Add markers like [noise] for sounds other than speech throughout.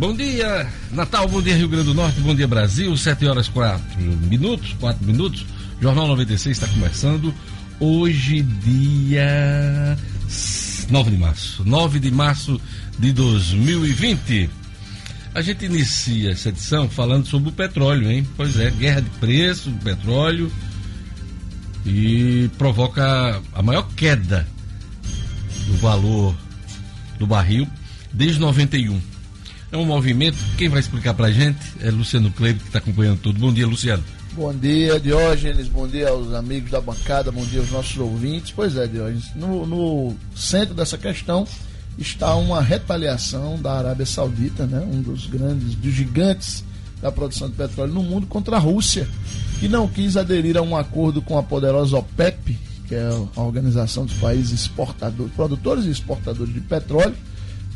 Bom dia, Natal, bom dia Rio Grande do Norte, bom dia Brasil, 7 horas 4 minutos, 4 minutos. Jornal 96 está começando. Hoje, dia 9 de março. 9 de março de 2020. A gente inicia essa edição falando sobre o petróleo, hein? Pois é, guerra de preço do petróleo e provoca a maior queda do valor do barril desde 91. É um movimento, quem vai explicar pra gente é Luciano Kleber, que está acompanhando tudo. Bom dia, Luciano. Bom dia, Diógenes. Bom dia aos amigos da bancada. Bom dia aos nossos ouvintes. Pois é, Diógenes. No, no centro dessa questão está uma retaliação da Arábia Saudita, né? um dos grandes, dos gigantes da produção de petróleo no mundo, contra a Rússia, que não quis aderir a um acordo com a poderosa OPEP, que é a Organização dos Países Exportadores, Produtores e Exportadores de Petróleo.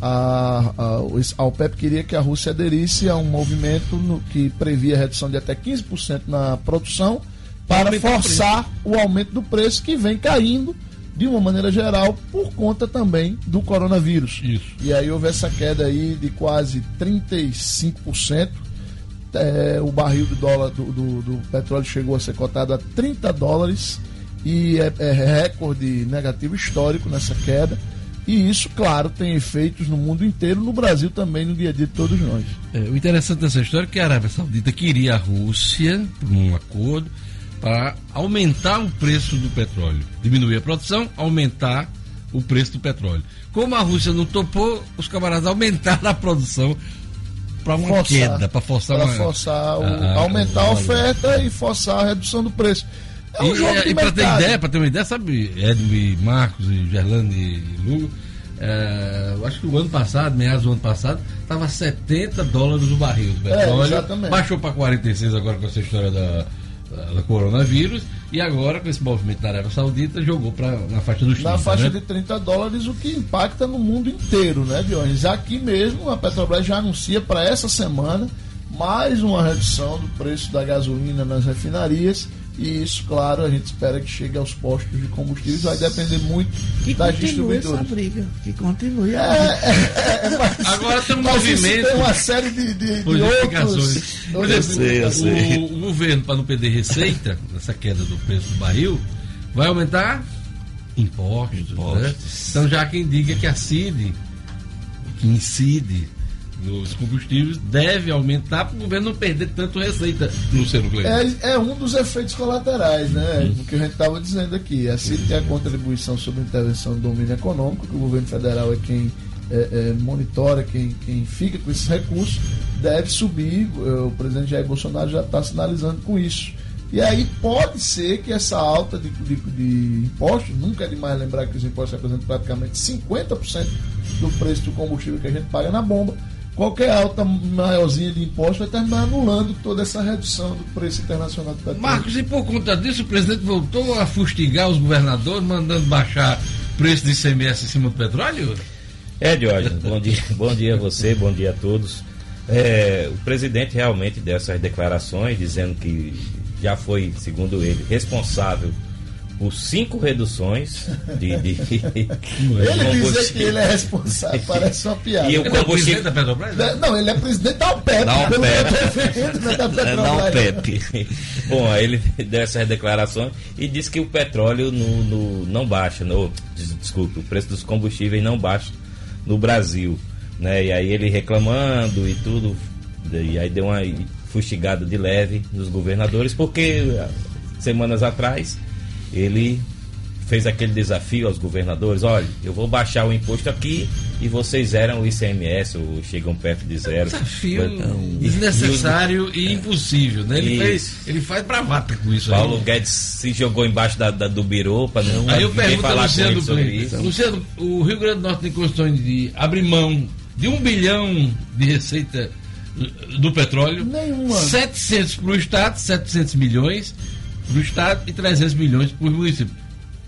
A, a, a OPEP queria que a Rússia aderisse a um movimento no, que previa redução de até 15% na produção para forçar o aumento do preço que vem caindo de uma maneira geral por conta também do coronavírus. Isso. E aí houve essa queda aí de quase 35%. É, o barril do dólar do, do, do, petróleo chegou a ser cotado a 30 dólares e é, é recorde negativo histórico nessa queda. E isso, claro, tem efeitos no mundo inteiro, no Brasil também, no dia a dia de todos nós. É, o interessante dessa história é que a Arábia Saudita queria a Rússia, por um acordo, para aumentar o preço do petróleo. Diminuir a produção, aumentar o preço do petróleo. Como a Rússia não topou, os camaradas aumentaram a produção para uma forçar, queda, para forçar pra uma... forçar o, a, aumentar a, a oferta e forçar a redução do preço. É um e, e para ter ideia, para ter uma ideia, sabe, Edwin, Marcos e Gerlane e Lugo, é, eu acho que o ano passado, meados do ano passado, estava 70 dólares o barril do é, petróleo. É, baixou para 46 agora com essa história da, da, coronavírus. E agora, com esse movimento da Arábia Saudita, jogou pra, na faixa dos 30. Na faixa né? de 30 dólares, o que impacta no mundo inteiro, né, Dionis? Aqui mesmo, a Petrobras já anuncia para essa semana mais uma redução do preço da gasolina nas refinarias e isso, claro, a gente espera que chegue aos postos de combustíveis. Vai depender muito que das distribuidoras. Essa briga, que continue. É, é, é, mas, [laughs] Agora tem um movimento. Tem uma série de, de, de outros. [laughs] Eu sei, eu sei. O, o governo, para não perder receita, nessa queda do preço do barril, vai aumentar impostos. Né? impostos. Né? Então, já quem diga que a CID, que incide nos combustíveis deve aumentar para o governo não perder tanto receita no seu É, é um dos efeitos colaterais, né? Hum. O que a gente estava dizendo aqui. A CIT tem a contribuição sobre a intervenção do domínio econômico, que o governo federal é quem é, é, monitora, quem, quem fica com esses recursos, deve subir. O presidente Jair Bolsonaro já está sinalizando com isso. E aí pode ser que essa alta de, de, de, impostos, nunca é demais lembrar que os impostos representam praticamente 50% do preço do combustível que a gente paga na bomba, qualquer alta maiorzinha de imposto vai terminar anulando toda essa redução do preço internacional do petróleo. Marcos, e por conta disso o presidente voltou a fustigar os governadores, mandando baixar o preço de ICMS em cima do petróleo? É, Diógenes, bom dia, [laughs] bom dia a você, bom dia a todos. É, o presidente realmente deu essas declarações dizendo que já foi, segundo ele, responsável por cinco reduções de. de, [laughs] ele dizer que ele é responsável, parece uma piada. E o ele é combustível... da Petrobras? Né? Não, ele é presidente da OPEP. Da OPEP. Né, da [laughs] OPEP. Bom, ele deu essas declarações e disse que o petróleo no, no, não baixa, no, desculpe, o preço dos combustíveis não baixa no Brasil. Né? E aí ele reclamando e tudo, e aí deu uma fustigada de leve nos governadores, porque semanas atrás ele fez aquele desafio aos governadores: olha, eu vou baixar o imposto aqui e vocês zeram o ICMS ou chegam perto de zero. desafio então, desnecessário e, [laughs] e, impossível, né? Ele, fez, ele faz bravata com isso Paulo aí. Guedes se jogou embaixo da, da do birô para não aí eu pergunto falar Luciano, sobre isso. Luciano, o Rio Grande do Norte tem condições de abrir mão de um bilhão de receita do petróleo, Nenhuma. 700 para o Estado, 700 milhões para o Estado e 300 milhões para os municípios.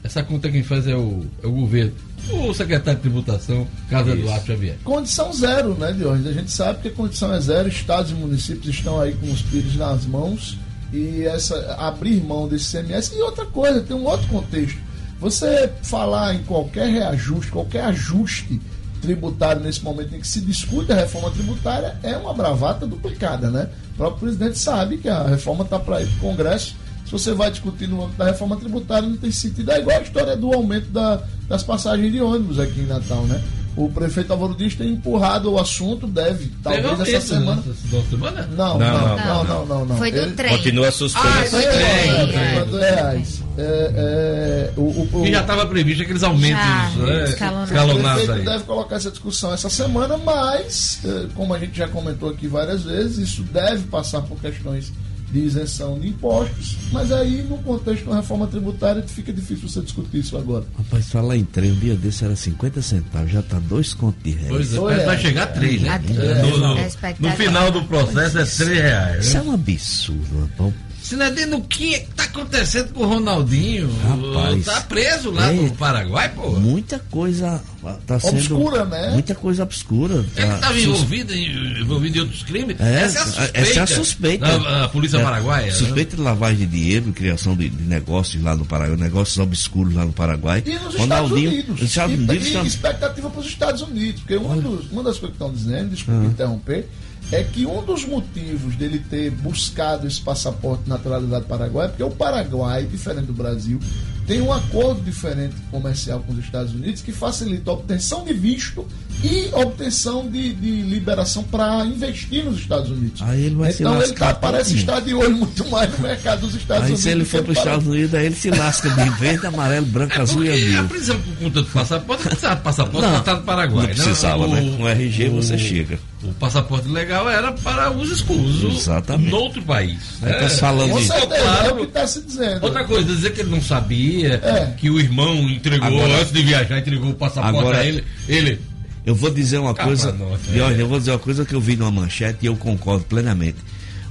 Essa conta quem faz é o, é o governo. O secretário de tributação, Casa Isso. Eduardo Xavier. Condição zero, né, Diógenes? A gente sabe que a condição é zero, estados e municípios estão aí com os pires nas mãos e essa abrir mão desse CMS. E outra coisa, tem um outro contexto. Você falar em qualquer reajuste, qualquer ajuste tributário nesse momento em que se discute a reforma tributária é uma bravata duplicada, né? O próprio presidente sabe que a reforma está para ir para o Congresso. Se você vai discutir no âmbito da reforma tributária, não tem sentido. É igual a história do aumento da, das passagens de ônibus aqui em Natal, né? O prefeito Álvaro Dias tem empurrado o assunto, deve, talvez essa semana. semana? Não, não, não, não, não, não, não. Foi do Ele- trem. Continua suspenso. Ah, foi É, trem. reais. É, é, o, o, o, Que já estava previsto aqueles aumentos Já, né, escalonados. o prefeito aí. deve colocar essa discussão essa semana, mas, eh, como a gente já comentou aqui várias vezes, isso deve passar por questões de isenção de impostos, mas aí, no contexto de uma reforma tributária, fica difícil você discutir isso agora. Rapaz, falar em trem, um dia desse era 50 centavos, já tá dois contos de réis. Pois é, Foi, vai é. chegar a três, né? Três. No, no- É no final do processo é três reais. Isso Né? é um absurdo, rapaz. Sinadino, o que está acontecendo com o Ronaldinho? Rapaz. Tá preso lá É. no Paraguai, pô. Muita coisa tá sendo. Obscura, né? Muita coisa obscura. Ele tá- estava sus- envolvido em, envolvido em outros crimes. É, essa é a suspeita. essa é a suspeita. Da, polícia É, paraguaia. né? Suspeita de lavagem de dinheiro, criação de, de negócios lá no Paraguai, negócios obscuros lá no Paraguai. E nos Ronaldinho, Estados Unidos. Estados e, Unidos e tam- expectativa para os Estados Unidos. Porque uma, dos- uma das coisas que estão dizendo, desculpe Ah. interromper, é que um dos motivos dele ter buscado esse passaporte de naturalidade paraguaia é porque o Paraguai, diferente do Brasil, tem um acordo diferente comercial com os Estados Unidos que facilita a obtenção de visto e obtenção de, de liberação para investir nos Estados Unidos. Aí ele vai se então ele lascar tá, parece estar de olho muito mais no mercado dos Estados Aí Unidos. se ele for para os. Estados Unidos, aí ele se lasca de verde, amarelo, branco, É azul e porque a azul. prisão por conta do passaporte, não precisava de passaporte Não, para estar no Paraguai. não precisava, né? Com RG você chega. O passaporte legal era para uso escuso Exatamente. noutro país. Aí né? tá falando Com de- certeza, é o Claro. que está se dizendo. Outra coisa, dizer que ele não sabia, É. que o irmão entregou, Agora- antes de viajar, entregou o passaporte Agora- a ele. Ele. Eu vou dizer uma coisa, e olha, eu vou dizer uma coisa que eu vi numa manchete e eu concordo plenamente.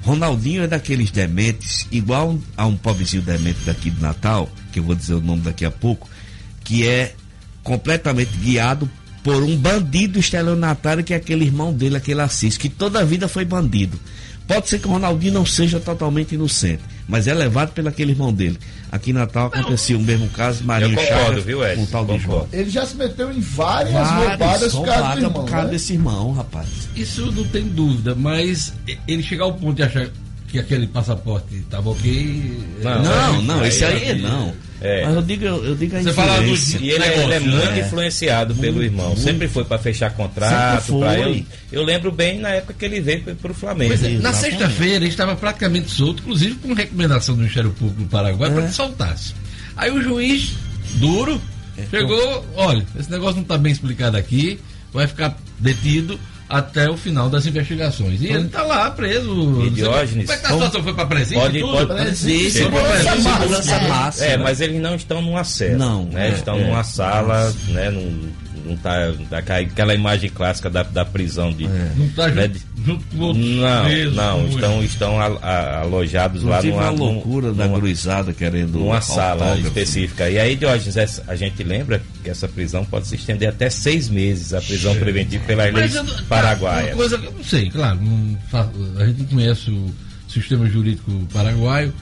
Ronaldinho é daqueles dementes, igual a um pobrezinho demente daqui de Natal, que eu vou dizer o nome daqui a pouco, que é completamente guiado por um bandido estelionatário que é aquele irmão dele, aquele Assis, que toda a vida foi bandido. Pode ser que o Ronaldinho não seja totalmente inocente, mas é levado pelo aquele irmão dele. Aqui em Natal acontecia o mesmo caso, Marinho Chagas, viu, com o tal de. João. Ele já se meteu em várias, Vários, roubadas por causa do irmão. por causa né? desse irmão, rapaz. Isso não tem dúvida, mas ele chegar ao ponto de achar que aquele passaporte estava ok. Não, Não, é, não, aí esse é- aí não. é. Mas eu digo, eu digo a Você fala do-. E ele, é- ele é Negócio, muito né? influenciado pelo irmão. Sempre foi para fechar contrato. Pra eu, eu lembro bem na época que ele veio para o Flamengo. Pois é, na sexta-feira ele estava praticamente solto, inclusive com recomendação do Ministério Público do Paraguai para É. que soltasse. Aí o juiz, duro, chegou, olha, esse negócio não está bem explicado aqui, vai ficar detido até o final das investigações. E ele está lá preso. E Diógenes, Como é que tá a situação? Foi para presídio? pode- tudo? pode- Presídio, segurança máxima. máxima. É, mas eles não estão numa cela. Não, Né? é, Eles estão é. numa sala, né? Num, não tá, tá aquela- aquela imagem clássica da, da prisão de. Não está né, junto, de- junto com outros Não, presos, não, estão, estão a- a- alojados Não lá tive numa, uma loucura da numa, gurizada querendo numa sala autógrafo. específica. E aí, Diógenes, essa- a gente lembra que essa prisão pode se estender até seis meses, a prisão preventiva pelas leis Mas eu não- paraguaias. Uma coisa que eu não sei, claro, não a gente não conhece o sistema jurídico paraguaio,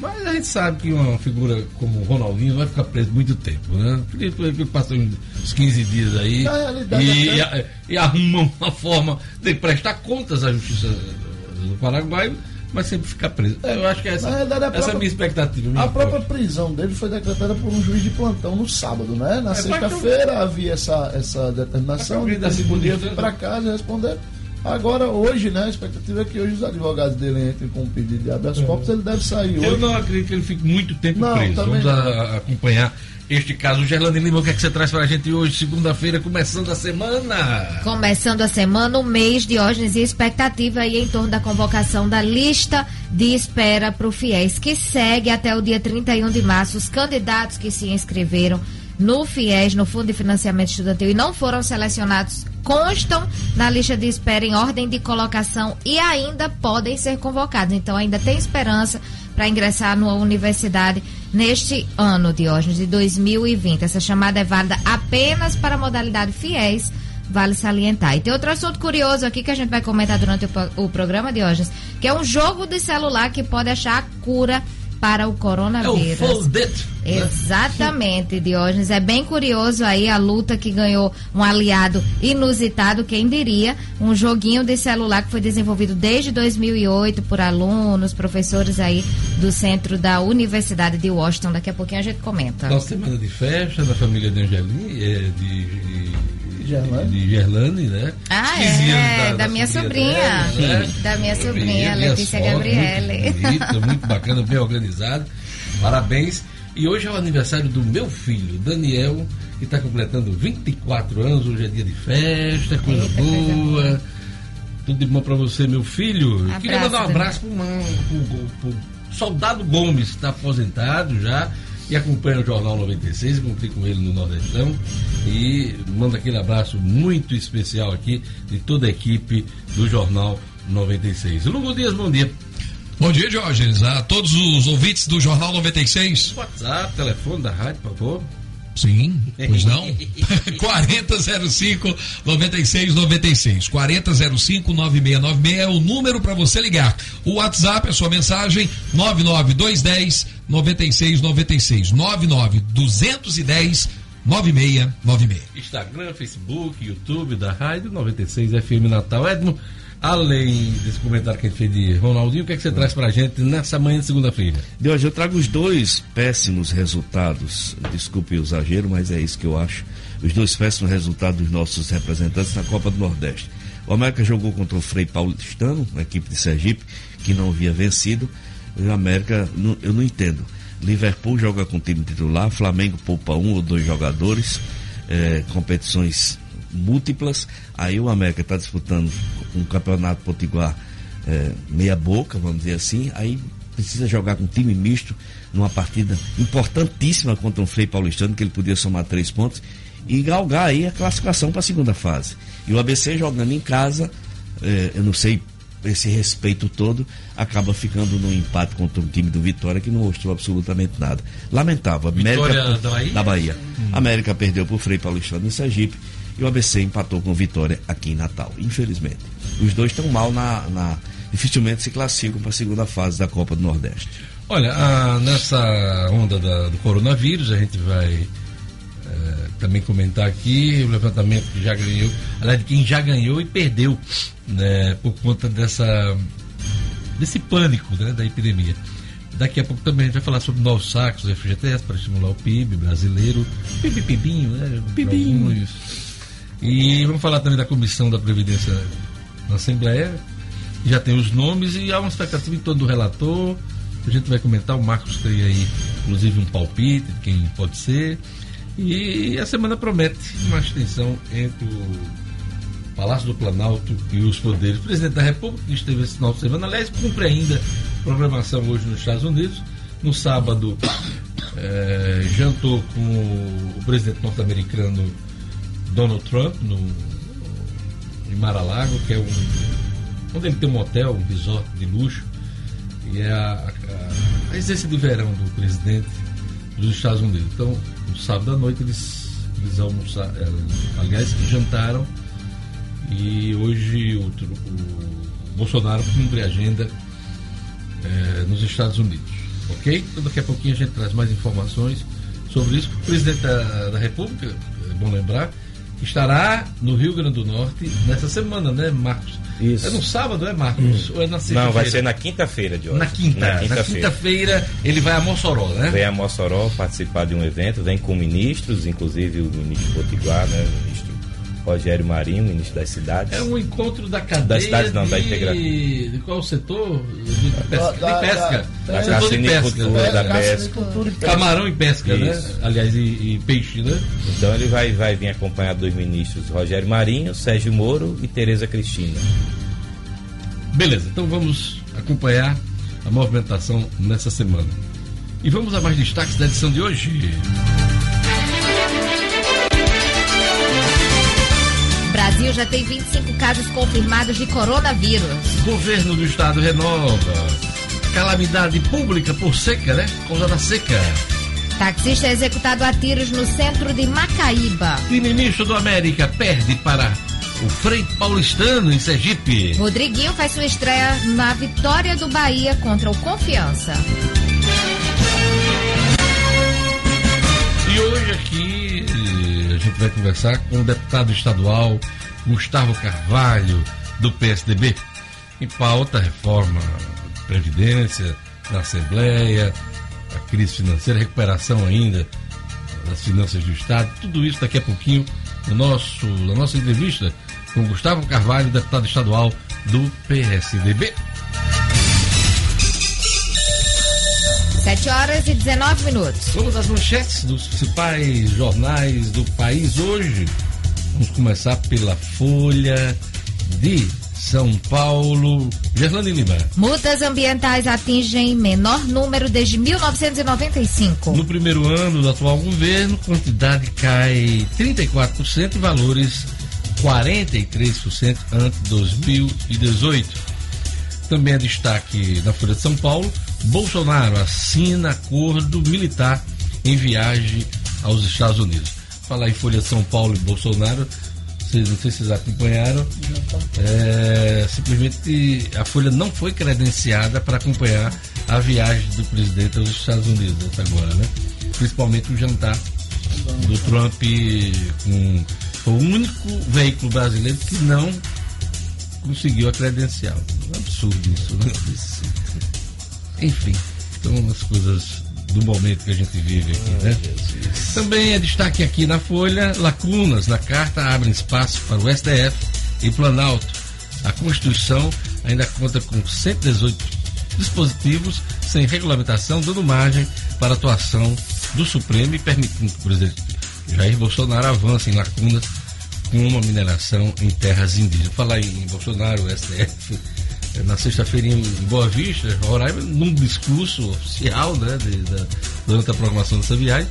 mas a gente sabe que uma figura como o Ronaldinho vai ficar preso muito tempo, né? Porque ele passou uns 15 dias aí e, até- e, arruma uma forma de prestar contas à justiça do Paraguai, mas sempre ficar preso. Eu acho que essa, a essa é a própria- minha expectativa. minha A própria prisão dele foi decretada por um juiz de plantão no sábado, né? Na É, sexta-feira havia essa, essa determinação de instância. para casa e responder. Agora, hoje, né? A expectativa é que hoje os advogados dele entrem com um pedido de habeas corpus, ele deve sair Eu hoje. não acredito que ele fique muito tempo Não, preso. Vamos a- acompanhar este caso. Gerlane Lima, o que é que você traz para a gente hoje, segunda-feira, começando a semana? Começando a semana, o mês, Diógenes, e expectativa aí em torno da convocação da lista de espera para o FIES, que segue até o dia 31 de março. Os candidatos que se inscreveram no FIES, no Fundo de Financiamento Estudantil, e não foram selecionados, constam na lista de espera em ordem de colocação e ainda podem ser convocados. Então, ainda tem esperança para ingressar numa universidade neste ano, Diógenes, de 2020. Essa chamada é válida apenas para a modalidade FIES vale salientar. E tem outro assunto curioso aqui que a gente vai comentar durante o, o programa hoje, que é um jogo de celular que pode achar a cura para o É o coronavírus. Né? Exatamente, Diógenes. É bem curioso aí a luta que ganhou um aliado inusitado, quem diria, um joguinho de celular que foi desenvolvido desde 2008 por alunos, professores aí do centro da Universidade de Washington. Daqui a pouquinho a gente comenta. Nossa semana de festa da família de Angelim, é, de, de, Gerlane. de Gerlane, né? Ah, 15 é, anos da minha sobrinha. dela, né? Da minha sobrinha, Letícia Gabriele. Muito muito bacana, bem organizado. Parabéns. E hoje é o aniversário do meu filho, Daniel, que está completando 24 anos. Hoje é dia de festa, coisa Eita, coisa boa. Tudo de bom para você, meu filho. Abraço, Queria mandar um abraço para o Soldado Gomes, que está aposentado já e acompanha o Jornal 96. Encontrei com ele no Nordestão e manda aquele abraço muito especial aqui de toda a equipe do Jornal 96. Lugo Dias, bom dia. Bom dia, Diógenes. A todos os ouvintes do Jornal 96. WhatsApp, telefone da rádio, por favor. Sim, [laughs] pois não? 4005 9696. 4005 9696 é o número para você ligar. O WhatsApp é sua mensagem 99210 9696. 99210 9696. Instagram, Facebook, YouTube da Rádio 96 FM Natal. Edmo, além desse comentário que a gente fez de Ronaldinho, o que, é que você traz pra gente nessa manhã de segunda-feira? De hoje eu trago os dois péssimos resultados. Desculpe o exagero, mas é isso que eu acho. Os dois péssimos resultados dos nossos representantes na Copa do Nordeste. O América jogou contra o Frei Paulistano, uma equipe de Sergipe, que não havia vencido. O América, eu não entendo. Liverpool joga com time titular, Flamengo poupa um ou dois jogadores, eh, competições múltiplas. Aí o América está disputando um campeonato potiguar eh, meia boca, vamos dizer assim. Aí precisa jogar com time misto numa partida importantíssima contra um Frei Paulistano, que ele podia somar três pontos e galgar aí a classificação para a segunda fase. E o ABC jogando em casa, eh, eu não sei esse respeito todo, acaba ficando no empate contra um time do Vitória que não mostrou absolutamente nada. Lamentável. Vitória América, da Bahia? Da Bahia. América perdeu para o Frei Paulistano em Sergipe e o ABC empatou com Vitória aqui em Natal, infelizmente. Os dois estão mal na, na- dificilmente se classificam para a segunda fase da Copa do Nordeste. Olha, a- nessa onda da- do coronavírus, a gente vai eh, também comentar aqui o levantamento que já ganhou, aliás, de quem já ganhou e perdeu, né, por conta dessa desse pânico né, da epidemia. Daqui a pouco também a gente vai falar sobre novos sacos do FGTS para estimular o PIB brasileiro. PIB, PIBinho, né? Pibinho. E vamos falar também da comissão da Previdência na Assembleia. Já tem os nomes e há uma expectativa em torno do relator. A gente vai comentar, o Marcos tem aí, inclusive, um palpite de quem pode ser. E a semana promete uma extensão entre o Palácio do Planalto e os poderes. O presidente da República, que esteve esse final de semana, aliás, cumpre ainda programação hoje nos Estados Unidos. No sábado, eh, jantou com o presidente norte-americano Donald Trump, no, em Mar-a-Lago, que é um. onde ele tem um hotel, um resort de luxo. E é a, a, a de verão do presidente dos Estados Unidos. Então, no sábado à noite eles, eles almoçaram, eh, aliás, jantaram e hoje o, o Bolsonaro cumpre a agenda eh, nos Estados Unidos. Ok? Então daqui a pouquinho a gente traz mais informações sobre isso. O presidente da, da República, é bom lembrar, estará no Rio Grande do Norte nessa semana, né, Marcos? Isso. É no sábado, é, Marcos? Ou é na sexta-feira? Não, vai ser na quinta-feira de hoje. Na quinta. Na quinta-feira. quinta-feira ele vai a Mossoró, né? Vem a Mossoró participar de um evento, vem com ministros, inclusive o ministro Potiguar, né? O ministro Rogério Marinho, ministro das cidades. É um encontro da cadeia Da cidade não, de... da integra- de qual setor? De pesca. Da- de pesca. da- da de pesca. né? da pesca. E. Camarão e pesca, né? Isso. Aliás, e, e peixe, né? Então ele vai, vai vir acompanhado dos ministros Rogério Marinho, Sérgio Moro e Tereza Cristina. Beleza, então vamos acompanhar a movimentação nessa semana. E vamos a mais destaques da edição de hoje. Brasil já tem 25 casos confirmados de coronavírus. Governo do estado renova. Calamidade pública por seca, né? Causada seca. Taxista é executado a tiros no centro de Macaíba. E ministro do América perde para o Frei Paulistano em Sergipe. Rodriguinho faz sua estreia na vitória do Bahia contra o Confiança. E hoje aqui gente vai conversar com o deputado estadual Gustavo Carvalho, do PSDB, em pauta reforma Previdência na Assembleia, a crise financeira, a recuperação ainda das finanças do Estado, tudo isso daqui a pouquinho no nosso, na nossa entrevista com Gustavo Carvalho, deputado estadual do PSDB. 7 horas e 19 minutos. Vamos às manchetes dos principais jornais do país hoje. Vamos começar pela Folha de São Paulo. Gerlane Lima. Multas ambientais atingem menor número desde 1995. No primeiro ano do atual governo, quantidade cai 34% e valores 43% ante 2018. Também é destaque na Folha de São Paulo: Bolsonaro assina acordo militar em viagem aos Estados Unidos. Falar em Folha de São Paulo e Bolsonaro, vocês, não sei se vocês acompanharam, é, simplesmente a Folha não foi credenciada para acompanhar a viagem do presidente aos Estados Unidos até agora, né? Principalmente o jantar do Trump com foi o único veículo brasileiro que não conseguiu a credencial. É um absurdo isso, né? Enfim, são as coisas do momento que a gente vive aqui, né? Também é destaque aqui na Folha, lacunas na carta abrem espaço para o STF e Planalto. A Constituição ainda conta com 118 dispositivos sem regulamentação, dando margem para a atuação do Supremo e permitindo que o presidente Jair Bolsonaro avance em lacunas com uma mineração em terras indígenas. Falar em Bolsonaro, STF, eh, na sexta-feira em Boa Vista, Roraima, num discurso oficial, né, de, da, durante a programação dessa viagem,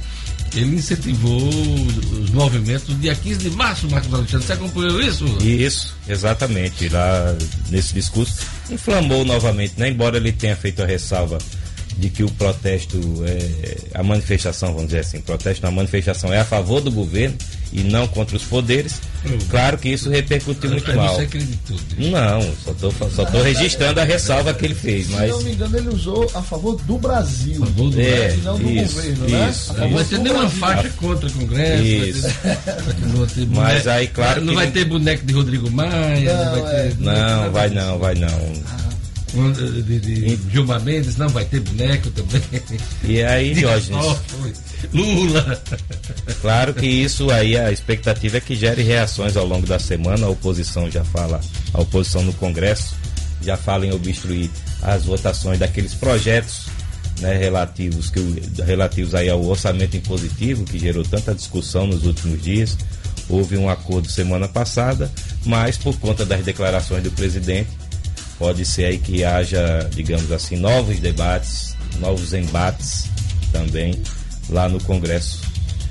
ele incentivou os movimentos dia 15 de março, Marcos Alexandre. Você acompanhou isso? Isso, exatamente. Lá nesse discurso, inflamou novamente, né? embora ele tenha feito a ressalva de que o protesto, é, a manifestação, vamos dizer assim, protesto na manifestação é a favor do governo e não contra os poderes. Claro que isso repercutiu muito mal. Você acreditou? Não, só estou só tô registrando a ressalva que ele fez. Mas... Se não me engano, ele usou a favor do Brasil. A favor do É, Brasil, não do isso, governo, né? isso, A Não favor vai ter nenhuma faixa contra o Congresso. Isso. Vai ter, [laughs] não Mas aí, claro Não que vai não- ter boneco de Rodrigo Maia, não, Não, vai ter. é. Não, vai não, vai não. De, de, Gilmar Mendes, não vai ter boneco também. E aí, [laughs] Diógenes, [laughs] Lula. claro que isso aí, a expectativa é que gere reações ao longo da semana. A oposição já fala, a oposição no Congresso já fala em obstruir as votações daqueles projetos né, relativos, que, relativos aí ao orçamento impositivo, que gerou tanta discussão nos últimos dias. Houve um acordo semana passada, mas por conta das declarações do presidente, pode ser aí que haja, digamos assim, novos debates, novos embates também lá no Congresso,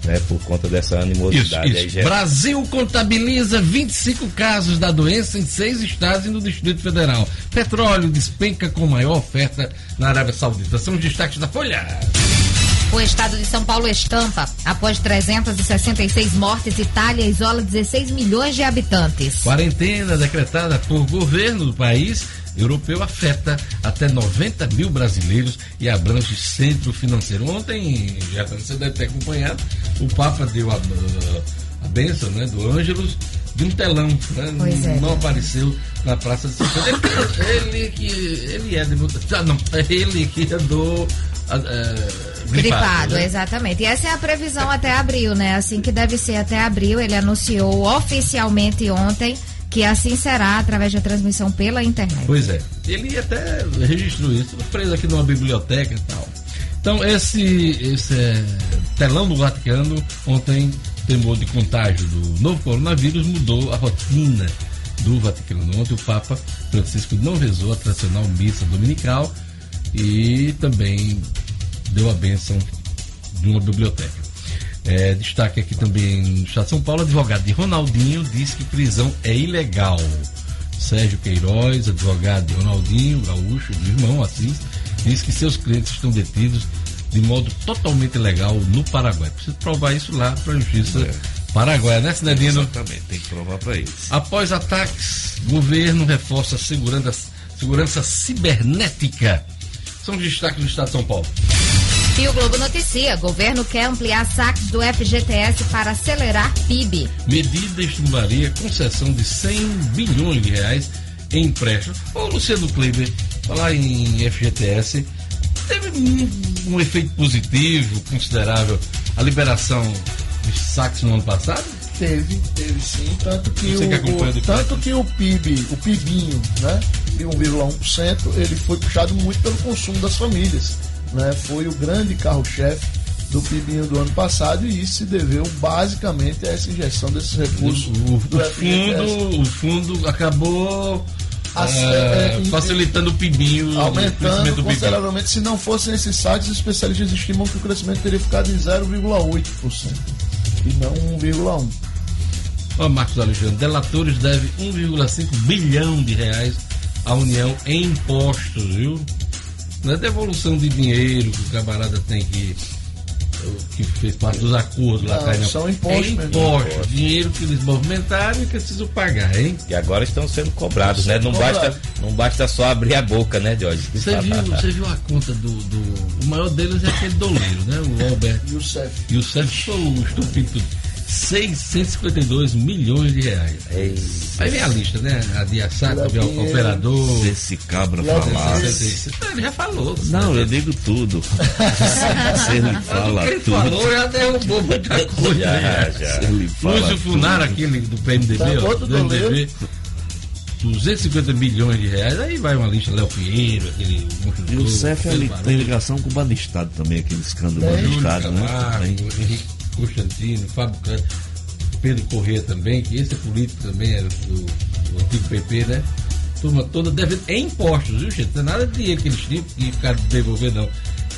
né, por conta dessa Isso, animosidade. Aí isso. gera- Brasil contabiliza 25 casos da doença em seis estados e no Distrito Federal. Petróleo despenca com maior oferta na Arábia Saudita. São os destaques da Folha. O estado de São Paulo estampa. Após 366 mortes, Itália isola 16 milhões de habitantes. Quarentena decretada por governo do país europeu afeta até 90 mil brasileiros e abrange centro financeiro. Ontem, já você deve ter acompanhado, o Papa deu a, a bênção né, do Ângelus de um telão. Né, é. não apareceu na Praça de São Pedro. Ele, ele que. Ele é de. Ah, não, ele que andou. ah, é, Gripado, né? exatamente. E essa é a previsão até abril, né? Assim que deve ser até abril. Ele anunciou oficialmente ontem que assim será através da transmissão pela internet. Pois é. Ele até registrou isso, preso aqui numa biblioteca e tal. Então, esse, esse é, telão do Vaticano, ontem, temor de contágio do novo coronavírus, mudou a rotina do Vaticano. Ontem, o Papa Francisco não rezou a tradicional missa dominical e também deu a bênção de uma biblioteca. É, destaque aqui também no Estado de São Paulo, advogado de Ronaldinho diz que prisão é ilegal. Sérgio Queiroz, advogado de Ronaldinho, gaúcho, do irmão Assis, diz que seus clientes estão detidos de modo totalmente ilegal no Paraguai. Precisa provar isso lá para a Justiça Paraguaia, né, Cinedino? Exatamente, tem que provar para eles. Após ataques, governo reforça a segurança, segurança cibernética. São os destaques do Estado de São Paulo. E o Globo noticia: governo quer ampliar saques do FGTS para acelerar PIB. Medida estimularia concessão de 100 bilhões de reais em empréstimos. Ô, Luciano Kleber, falar em FGTS, teve um, um efeito positivo, considerável, a liberação de saques no ano passado? Teve, teve sim. Tanto que, Você o, que o- tanto que o PIB, o PIBinho, né, de 1,1%, ele foi puxado muito pelo consumo das famílias. Né? Foi o grande carro-chefe do PIBinho do ano passado e isso se deveu basicamente a essa injeção desses recursos O, o do fundo, o fundo acabou As- é, é, facilitando o PIBinho, o aumentando PIBinho. consideravelmente. Se não fossem esses sites, os especialistas estimam que o crescimento teria ficado em 0,8% e não 1,1%. Ó, Marcos Alexandre, delatores devem 1,5 bilhão de reais à União em impostos, viu? Não é devolução de dinheiro que o camarada tem que. que fez parte dos acordos lá atrás, não. são impostos É mesmo. impostos, dinheiro que eles movimentaram e que precisam pagar, hein? E agora estão sendo cobrados, né? Não Cobrado. basta, não basta só abrir a boca, né, Jorge? Você viu, [laughs] você viu a conta do, do. O maior deles é aquele doleiro, né? O Albert. E o CEF. E o Sérgio foi o estúpido. 652 milhões de reais. Ei, Aí vem a lista, né? A de Assaco, Lá vem o operador. Se esse cabra. Não, ele já falou. Não, eu digo tudo. [laughs] Se ele fala ele tudo. falou, já derrubou muita [laughs] coisa. já, já. Ele fala Lúcio Funaro, tudo. aquele do PMDB, Tá ó, do. MDB, 250 milhões de reais. Aí vai uma lista, Léo Pinheiro, aquele. E o CEF ele tem ligação com o Banestado também, aquele escândalo do Banestado, né? Camargo. Henrique Constantino, Fábio Cândido, Pedro Corrêa também, que esse é político também, era do, do antigo PP, né? Turma toda devendo em impostos, viu, gente? Não é nada de dinheiro que eles tinham e ficaram de devolver, não.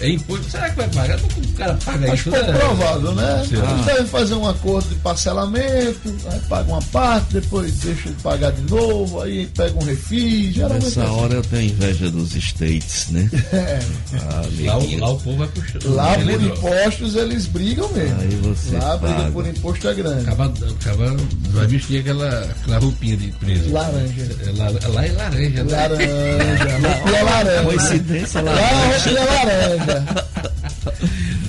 É imposto. Será que vai pagar? O cara paga Acho isso, né? provável, né? Lá. Eles devem fazer um acordo de parcelamento, aí paga uma parte, depois deixa de pagar de novo, aí pega um refis. Nessa é assim. hora eu tenho inveja dos States, né? [laughs] É. Ah, Lá, o- lá o povo vai puxando. Lá por Ele- impostos eles brigam mesmo. Aí você Lá a briga paga. por imposto é grande. Acaba, acaba, vai vestir aquela, aquela roupinha de preso. Laranja. É, lá, lá é laranja, né? Laranja. [laughs] Lá é laranja. Coincidência lá. Lá é laranja.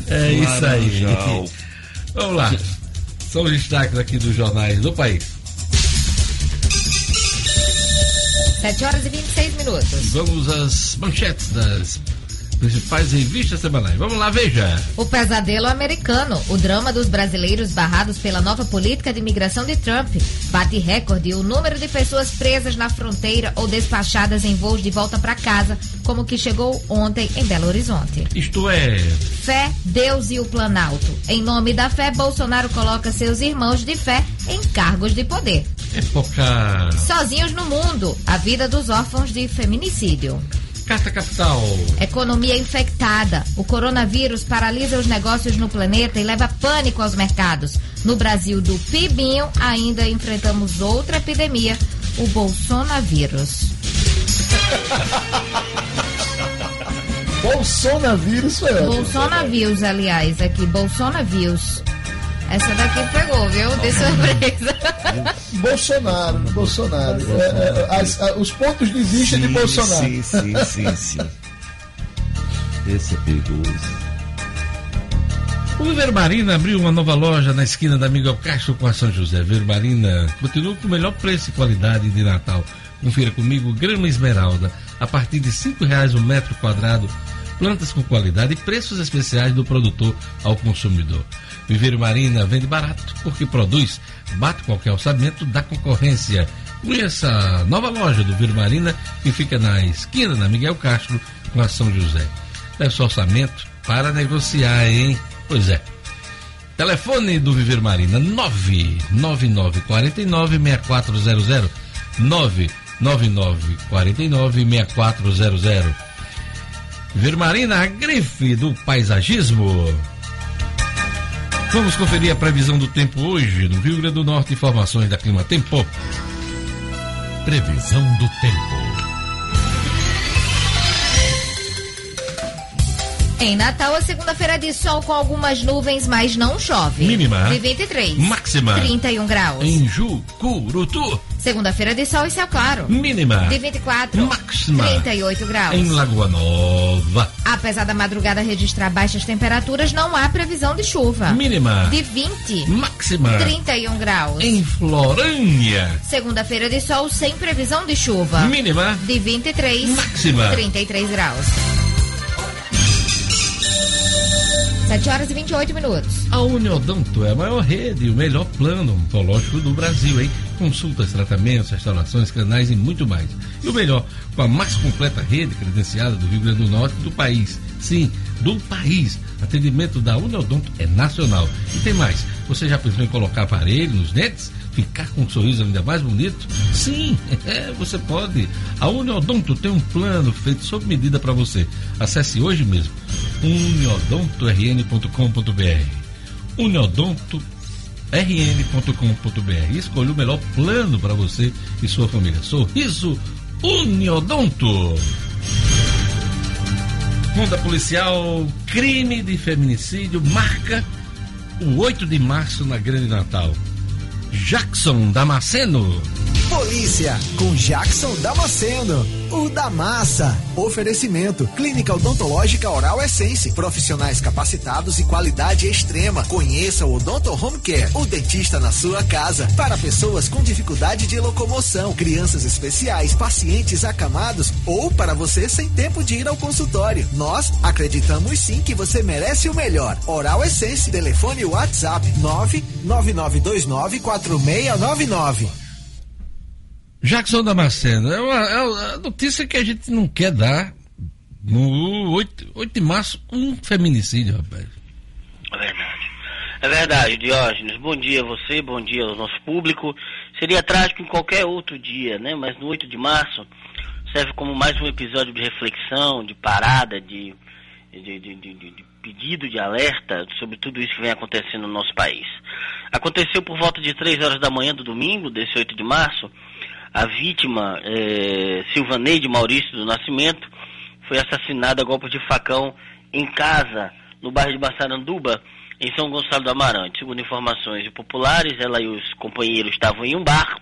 É isso aí. Vamos lá. São os destaques aqui dos jornais do país. 7 horas e 26 minutos. Vamos às manchetes das principais revistas semanais. Vamos lá, veja. O pesadelo americano, o drama dos brasileiros barrados pela nova política de imigração de Trump, bate recorde o número de pessoas presas na fronteira ou despachadas em voos de volta para casa, como o que chegou ontem em Belo Horizonte. Isto é, Fé, Deus e o Planalto. Em nome da fé, Bolsonaro coloca seus irmãos de fé em cargos de poder. época Sozinhos no mundo, a vida dos órfãos de feminicídio. Carta Capital. Economia infectada. O coronavírus paralisa os negócios no planeta e leva pânico aos mercados. No Brasil do PIBinho, ainda enfrentamos outra epidemia, o bolsonavírus. [laughs] Bolsonavírus foi. Bolsonavírus, aliás, aqui, bolsonavírus. Essa daqui pegou, viu? De surpresa. [laughs] Bolsonaro, Bolsonaro. É, é, as- a- os pontos de vista de Sim, Bolsonaro. Sim, sim, sim, sim. Esse é perigoso. O Viver Marina abriu uma nova loja na esquina da Miguel Castro com a São José. Viver Marina continua com o melhor preço e qualidade de Natal. Confira comigo grama esmeralda a partir de cinco reais o metro quadrado. Plantas com qualidade e preços especiais do produtor ao consumidor. Viver Marina vende barato porque produz. Bate qualquer orçamento da concorrência. Conheça a nova loja do Viver Marina que fica na esquina da Miguel Castro com a São José. Seu orçamento para negociar, hein? Pois é. Telefone do Viver Marina 99949 6400 99949 6400 Viver Marina, a grife do paisagismo. Vamos conferir a previsão do tempo hoje no Rio Grande do Norte. Informações da Clima Tempo. Previsão do tempo. Em Natal, a segunda-feira de sol com algumas nuvens, mas não chove. Mínima. De 23. Máxima. 31 graus. Em Jucurutu. Segunda-feira de sol e céu claro. Mínima. De 24. Máxima. 38 graus. Em Lagoa Nova. Apesar da madrugada registrar baixas temperaturas, não há previsão de chuva. Mínima. De 20. Máxima. 31 graus. Em Florânia. Segunda-feira de sol sem previsão de chuva. Mínima. De 23. Máxima. 33 graus. 7 horas e 28 minutos. A Uniodonto é a maior rede e o melhor plano odontológico do Brasil, hein? Consultas, tratamentos, restaurações, canais e muito mais. E o melhor, com a mais completa rede credenciada do Rio Grande do Norte do país. Sim, do país. Atendimento da Uniodonto é nacional. E tem mais, você já pensou em colocar aparelho nos dentes? Ficar com um sorriso ainda mais bonito? Sim, [laughs] é, você pode. A Uniodonto tem um plano feito sob medida para você. Acesse hoje mesmo uniodontorn.com.br uniodontorn.com.br Escolha o melhor plano para você e sua família. Sorriso Uniodonto. Ronda Policial, crime de feminicídio marca o 8 de março na Grande Natal. Jackson Damasceno. Polícia, com Jackson Damasceno, o da massa. Oferecimento, Clínica Odontológica Oral Essence, profissionais capacitados e qualidade extrema. Conheça o Odonto Home Care, o dentista na sua casa. Para pessoas com dificuldade de locomoção, crianças especiais, pacientes acamados ou para você sem tempo de ir ao consultório. Nós acreditamos sim que você merece o melhor. Oral Essence, telefone WhatsApp 99929 4699. Jackson Damasceno, é uma, é uma notícia que a gente não quer dar. No 8, 8 de março, um feminicídio, rapaz. É verdade. É verdade, Diógenes. Bom dia a você, bom dia ao nosso público. Seria trágico em qualquer outro dia, né? Mas no 8 de março serve como mais um episódio de reflexão, de parada, de, de, de, de, pedido de alerta sobre tudo isso que vem acontecendo no nosso país. Aconteceu por volta de 3 horas da manhã do domingo, desse 8 de março, a vítima, é, Silvaneide Maurício do Nascimento, foi assassinada a golpe de facão em casa, no bairro de Massaranduba, em São Gonçalo do Amarante. Segundo informações populares, ela e os companheiros estavam em um bar.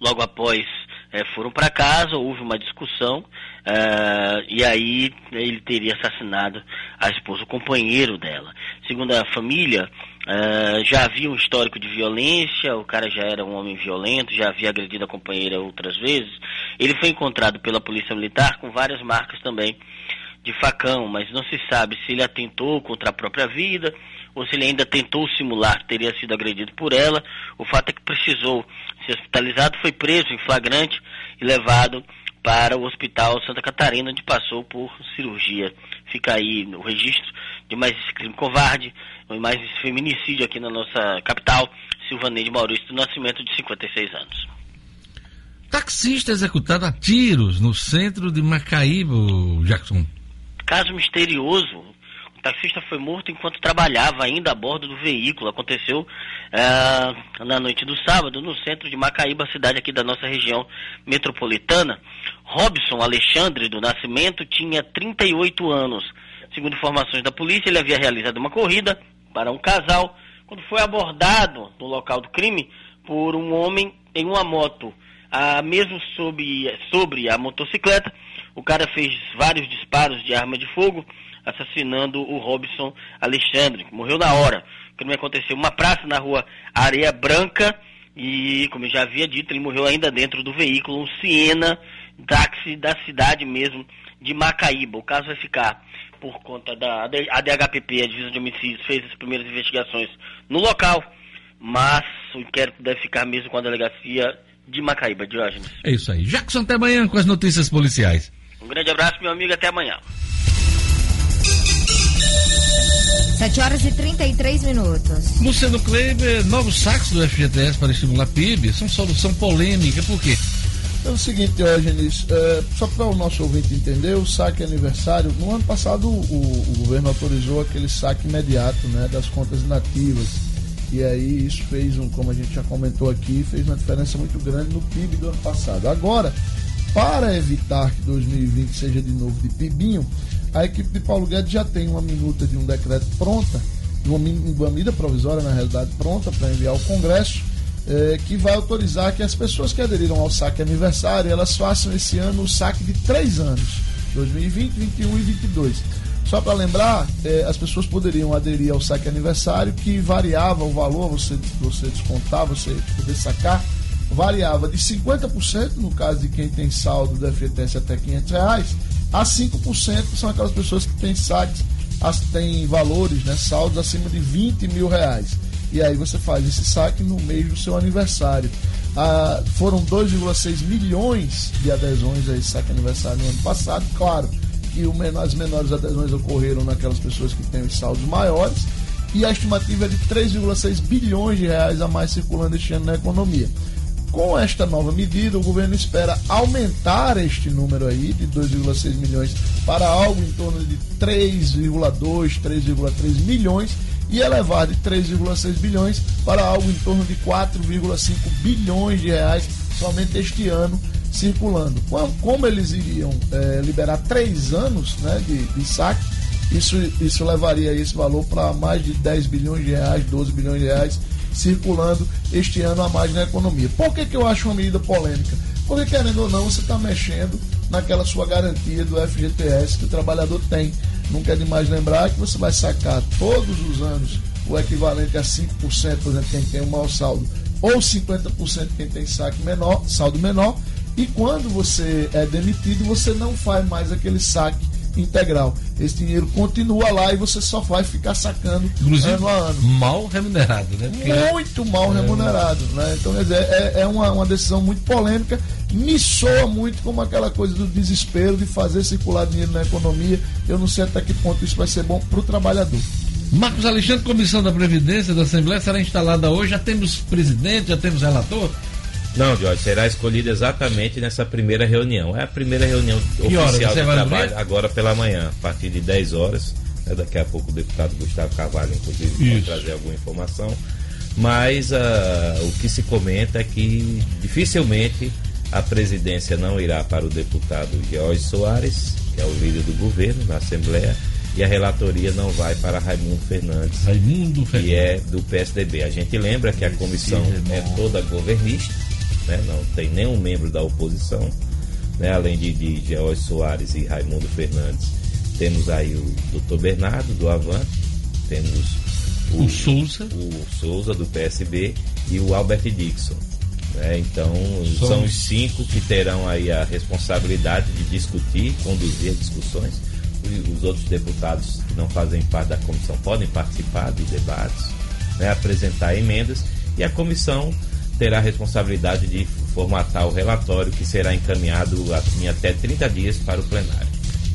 Logo após é, foram para casa, houve uma discussão, é, e aí ele teria assassinado a esposa, o companheiro dela. Segundo a família, é, já havia um histórico de violência, o cara já era um homem violento, já havia agredido a companheira outras vezes. Ele foi encontrado pela polícia militar com várias marcas também de facão, mas não se sabe se ele atentou contra a própria vida ou se ele ainda tentou simular que teria sido agredido por ela. O fato é que precisou ser hospitalizado, foi preso em flagrante e levado para o Hospital Santa Catarina, onde passou por cirurgia. Fica aí no registro de mais esse crime covarde, mais esse feminicídio aqui na nossa capital, Silvaneide Maurício do Nascimento, de 56 anos. Taxista executado a tiros no centro de Macaíba, Jackson. Caso misterioso. O taxista foi morto enquanto trabalhava ainda a bordo do veículo. Aconteceu é, na noite do sábado, no centro de Macaíba, cidade aqui da nossa região metropolitana. Robson Alexandre do Nascimento tinha 38 anos. Segundo informações da polícia, ele havia realizado uma corrida para um casal quando foi abordado no local do crime por um homem em uma moto. Ah, mesmo sobre, sobre a motocicleta, o cara fez vários disparos de arma de fogo, assassinando o Robson Alexandre, que morreu na hora. O crime aconteceu em uma praça na rua Areia Branca e, como eu já havia dito, ele morreu ainda dentro do veículo, um Siena táxi da cidade mesmo de Macaíba. O caso vai ficar por conta da ADHPP, a Divisa de Homicídios, fez as primeiras investigações no local, mas o inquérito deve ficar mesmo com a delegacia de Macaíba, Diógenes. É isso aí. Jackson, até amanhã com as notícias policiais. Um grande abraço, meu amigo, até amanhã. 7 horas e 33 minutos. Luciano Kleiber, novos saques do FGTS para estimular PIB são solução polêmica, por quê? É o seguinte, Diógenes, é, só para o nosso ouvinte entender, o saque aniversário, no ano passado o, o, governo autorizou aquele saque imediato né, das contas inativas. E aí isso fez um, como a gente já comentou aqui, fez uma diferença muito grande no PIB do ano passado. Agora, para evitar que 2020 seja de novo de PIBinho, a equipe de Paulo Guedes já tem uma minuta de um decreto pronta, uma, uma medida provisória, na realidade, pronta para enviar ao Congresso, eh, que vai autorizar que as pessoas que aderiram ao saque aniversário, elas façam esse ano o saque de três anos, 2020, 2021 e 2022. Só para lembrar, eh, as pessoas poderiam aderir ao saque aniversário, que variava o valor, você, você descontar, você poder sacar, variava de 50% no caso de quem tem saldo do FGTS até 500 reais, a 5% são aquelas pessoas que têm saques, as, têm valores, né, saldos acima de 20 mil reais. E aí você faz esse saque no mês do seu aniversário. Ah, foram 2,6 milhões de adesões a esse saque aniversário no ano passado, claro que as menores adesões ocorreram naquelas pessoas que têm os saldos maiores, e a estimativa é de 3,6 bilhões de reais a mais circulando este ano na economia. Com esta nova medida, o governo espera aumentar este número aí de 2,6 milhões para algo em torno de 3,2, 3,3 milhões e elevar de 3,6 bilhões para algo em torno de 4,5 bilhões de reais somente este ano circulando. Como eles iriam é, liberar três anos né, de, de saque, isso, isso levaria esse valor para mais de 10 bilhões de reais, 12 bilhões de reais circulando este ano a mais na economia. Por que, que eu acho uma medida polêmica? Porque, querendo ou não, você está mexendo naquela sua garantia do FGTS que o trabalhador tem. Não quer demais lembrar que você vai sacar todos os anos o equivalente a 5%, por exemplo, quem tem um mau saldo, ou 50% quem tem saque menor, saldo menor, e quando você é demitido, você não faz mais aquele saque integral. Esse dinheiro continua lá e você só vai ficar sacando Inclusive, ano a ano. Mal remunerado, né? Porque muito mal é, remunerado. Né? Então, quer dizer, é, é uma, uma, decisão muito polêmica. Me soa muito como aquela coisa do desespero de fazer circular dinheiro na economia. Eu não sei até que ponto isso vai ser bom para o trabalhador. Marcos Alexandre, comissão da Previdência da Assembleia será instalada hoje. Já temos presidente, já temos relator? Não, Jorge, será escolhido exatamente nessa primeira reunião. É a primeira reunião que oficial do trabalho, agora pela manhã, a partir de 10 horas. Né, daqui a pouco o deputado Gustavo Carvalho, inclusive, vai trazer alguma informação. Mas uh, o que se comenta é que dificilmente a presidência não irá para o deputado George Soares, que é o líder do governo na Assembleia, e a relatoria não vai para Raimundo Fernandes, Raimundo Fernandes. que é do PSDB. A gente lembra que a comissão é toda governista, né? não tem nenhum membro da oposição, né? além de, de Soares e Raimundo Fernandes. Temos aí o doutor Bernardo, do Avan, temos o, o Souza. O Souza, do PSB, e o Albert Dixon. Né? Então, Somos... são os cinco que terão aí a responsabilidade de discutir, conduzir discussões. Os outros deputados que não fazem parte da comissão podem participar de debates, né? apresentar emendas, e a comissão terá a responsabilidade de formatar o relatório que será encaminhado em até 30 dias para o plenário.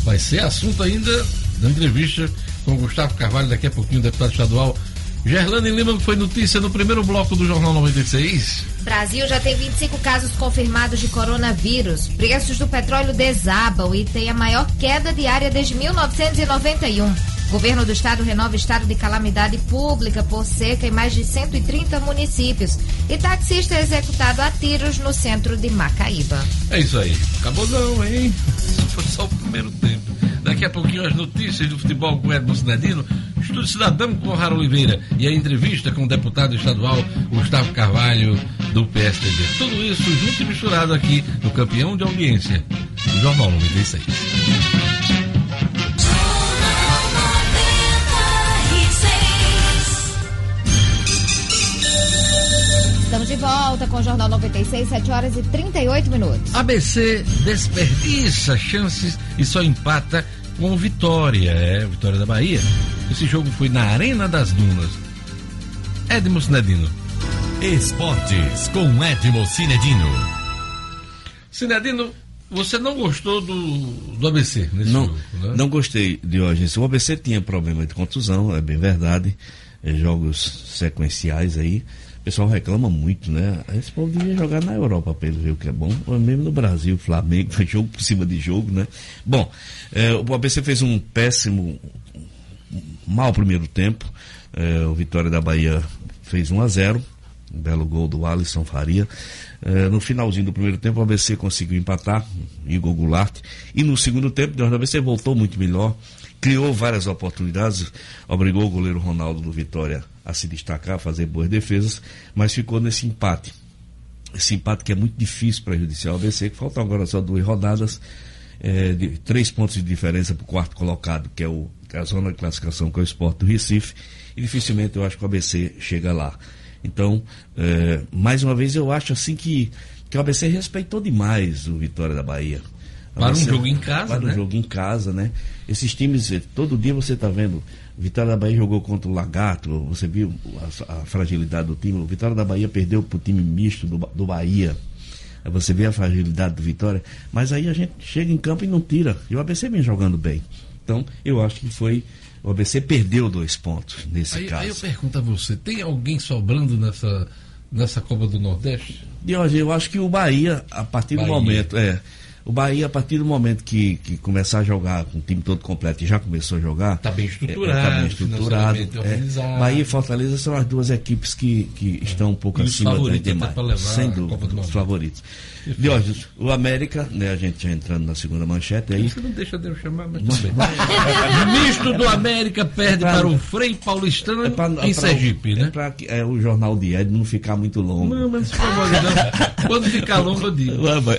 Vai ser assunto ainda da entrevista com Gustavo Carvalho, daqui a pouquinho, deputado estadual. Gerlane Lima foi notícia no primeiro bloco do Jornal 96. Brasil já tem 25 casos confirmados de coronavírus. Preços do petróleo desabam e tem a maior queda diária desde 1991. Governo do Estado renova estado de calamidade pública por seca em mais de 130 municípios. E taxista é executado a tiros no centro de Macaíba. É isso aí. Acabou não, hein? [laughs] Foi só o primeiro tempo. Daqui a pouquinho as notícias do futebol com Edmo Sinedino, Estúdio Cidadão com Rara Oliveira e a entrevista com o deputado estadual Gustavo Carvalho do PSDB. Tudo isso junto e misturado aqui no campeão de audiência, do Jornal 96. Volta com o Jornal 96, 7 horas e 38 minutos. ABC desperdiça chances e só empata com Vitória, é, Vitória da Bahia. Esse jogo foi na Arena das Dunas. Edmo Cinedino. Esportes com Edmo Cinedino. Cinedino, você não gostou do, do ABC nesse não, jogo, né? Não gostei de hoje. O ABC tinha problema de contusão, é bem verdade. É, jogos sequenciais aí pessoal reclama muito, né? Esse povo devia jogar na Europa para ele ver o que é bom. Ou mesmo no Brasil, Flamengo, [laughs] foi jogo por cima de jogo, né? Bom, é, o ABC fez um péssimo, mau primeiro tempo. É, o Vitória da Bahia fez 1 a 0 Um belo gol do Alisson Faria. Eh, no finalzinho do primeiro tempo, o ABC conseguiu empatar, Igor Goulart. E no segundo tempo, o ABC voltou muito melhor, criou várias oportunidades, obrigou o goleiro Ronaldo do Vitória a se destacar, a fazer boas defesas, mas ficou nesse empate. Esse empate que é muito difícil para prejudiciar o ABC, que faltam agora só duas rodadas, eh, de três pontos de diferença para o quarto colocado, que é o, é a zona de classificação, que é o esporte do Recife, e dificilmente eu acho que o ABC chega lá. Então, eh, mais uma vez, eu acho assim que, que o ABC respeitou demais o Vitória da Bahia. Para um jogo em casa, Para um né? jogo em casa, né? Esses times, todo dia você está vendo. Vitória da Bahia jogou contra o Lagarto, você viu a, a fragilidade do time. O Vitória da Bahia perdeu para o time misto do, do Bahia. Aí Você vê a fragilidade do Vitória, mas aí a gente chega em campo e não tira. E o ABC vem jogando bem. Então, eu acho que foi. O ABC perdeu dois pontos nesse Aí, caso. aí eu pergunto a você, tem alguém sobrando nessa, nessa Copa do Nordeste? E hoje eu acho que o Bahia, a partir Bahia. do momento, é. O Bahia, a partir do momento que, que começar a jogar com o time todo completo e já começou a jogar. Tá bem estruturado, Está bem estruturado. financeiramente é. organizado. Bahia e Fortaleza são as duas equipes que, que estão um pouco E os acima até demais. levar Sem dúvida, os favoritos. Diógenes, o América, né, a gente já entrando na segunda manchete aí. Você não deixa de eu chamar, mas tudo bem. Misto do América perde É pra- para o Frei Paulistano É pra, em é Sergipe, é né? pra que- é, o jornal de Ed não ficar muito longo. Não, mas por favor, não. Quando ficar longo, eu digo. Mas-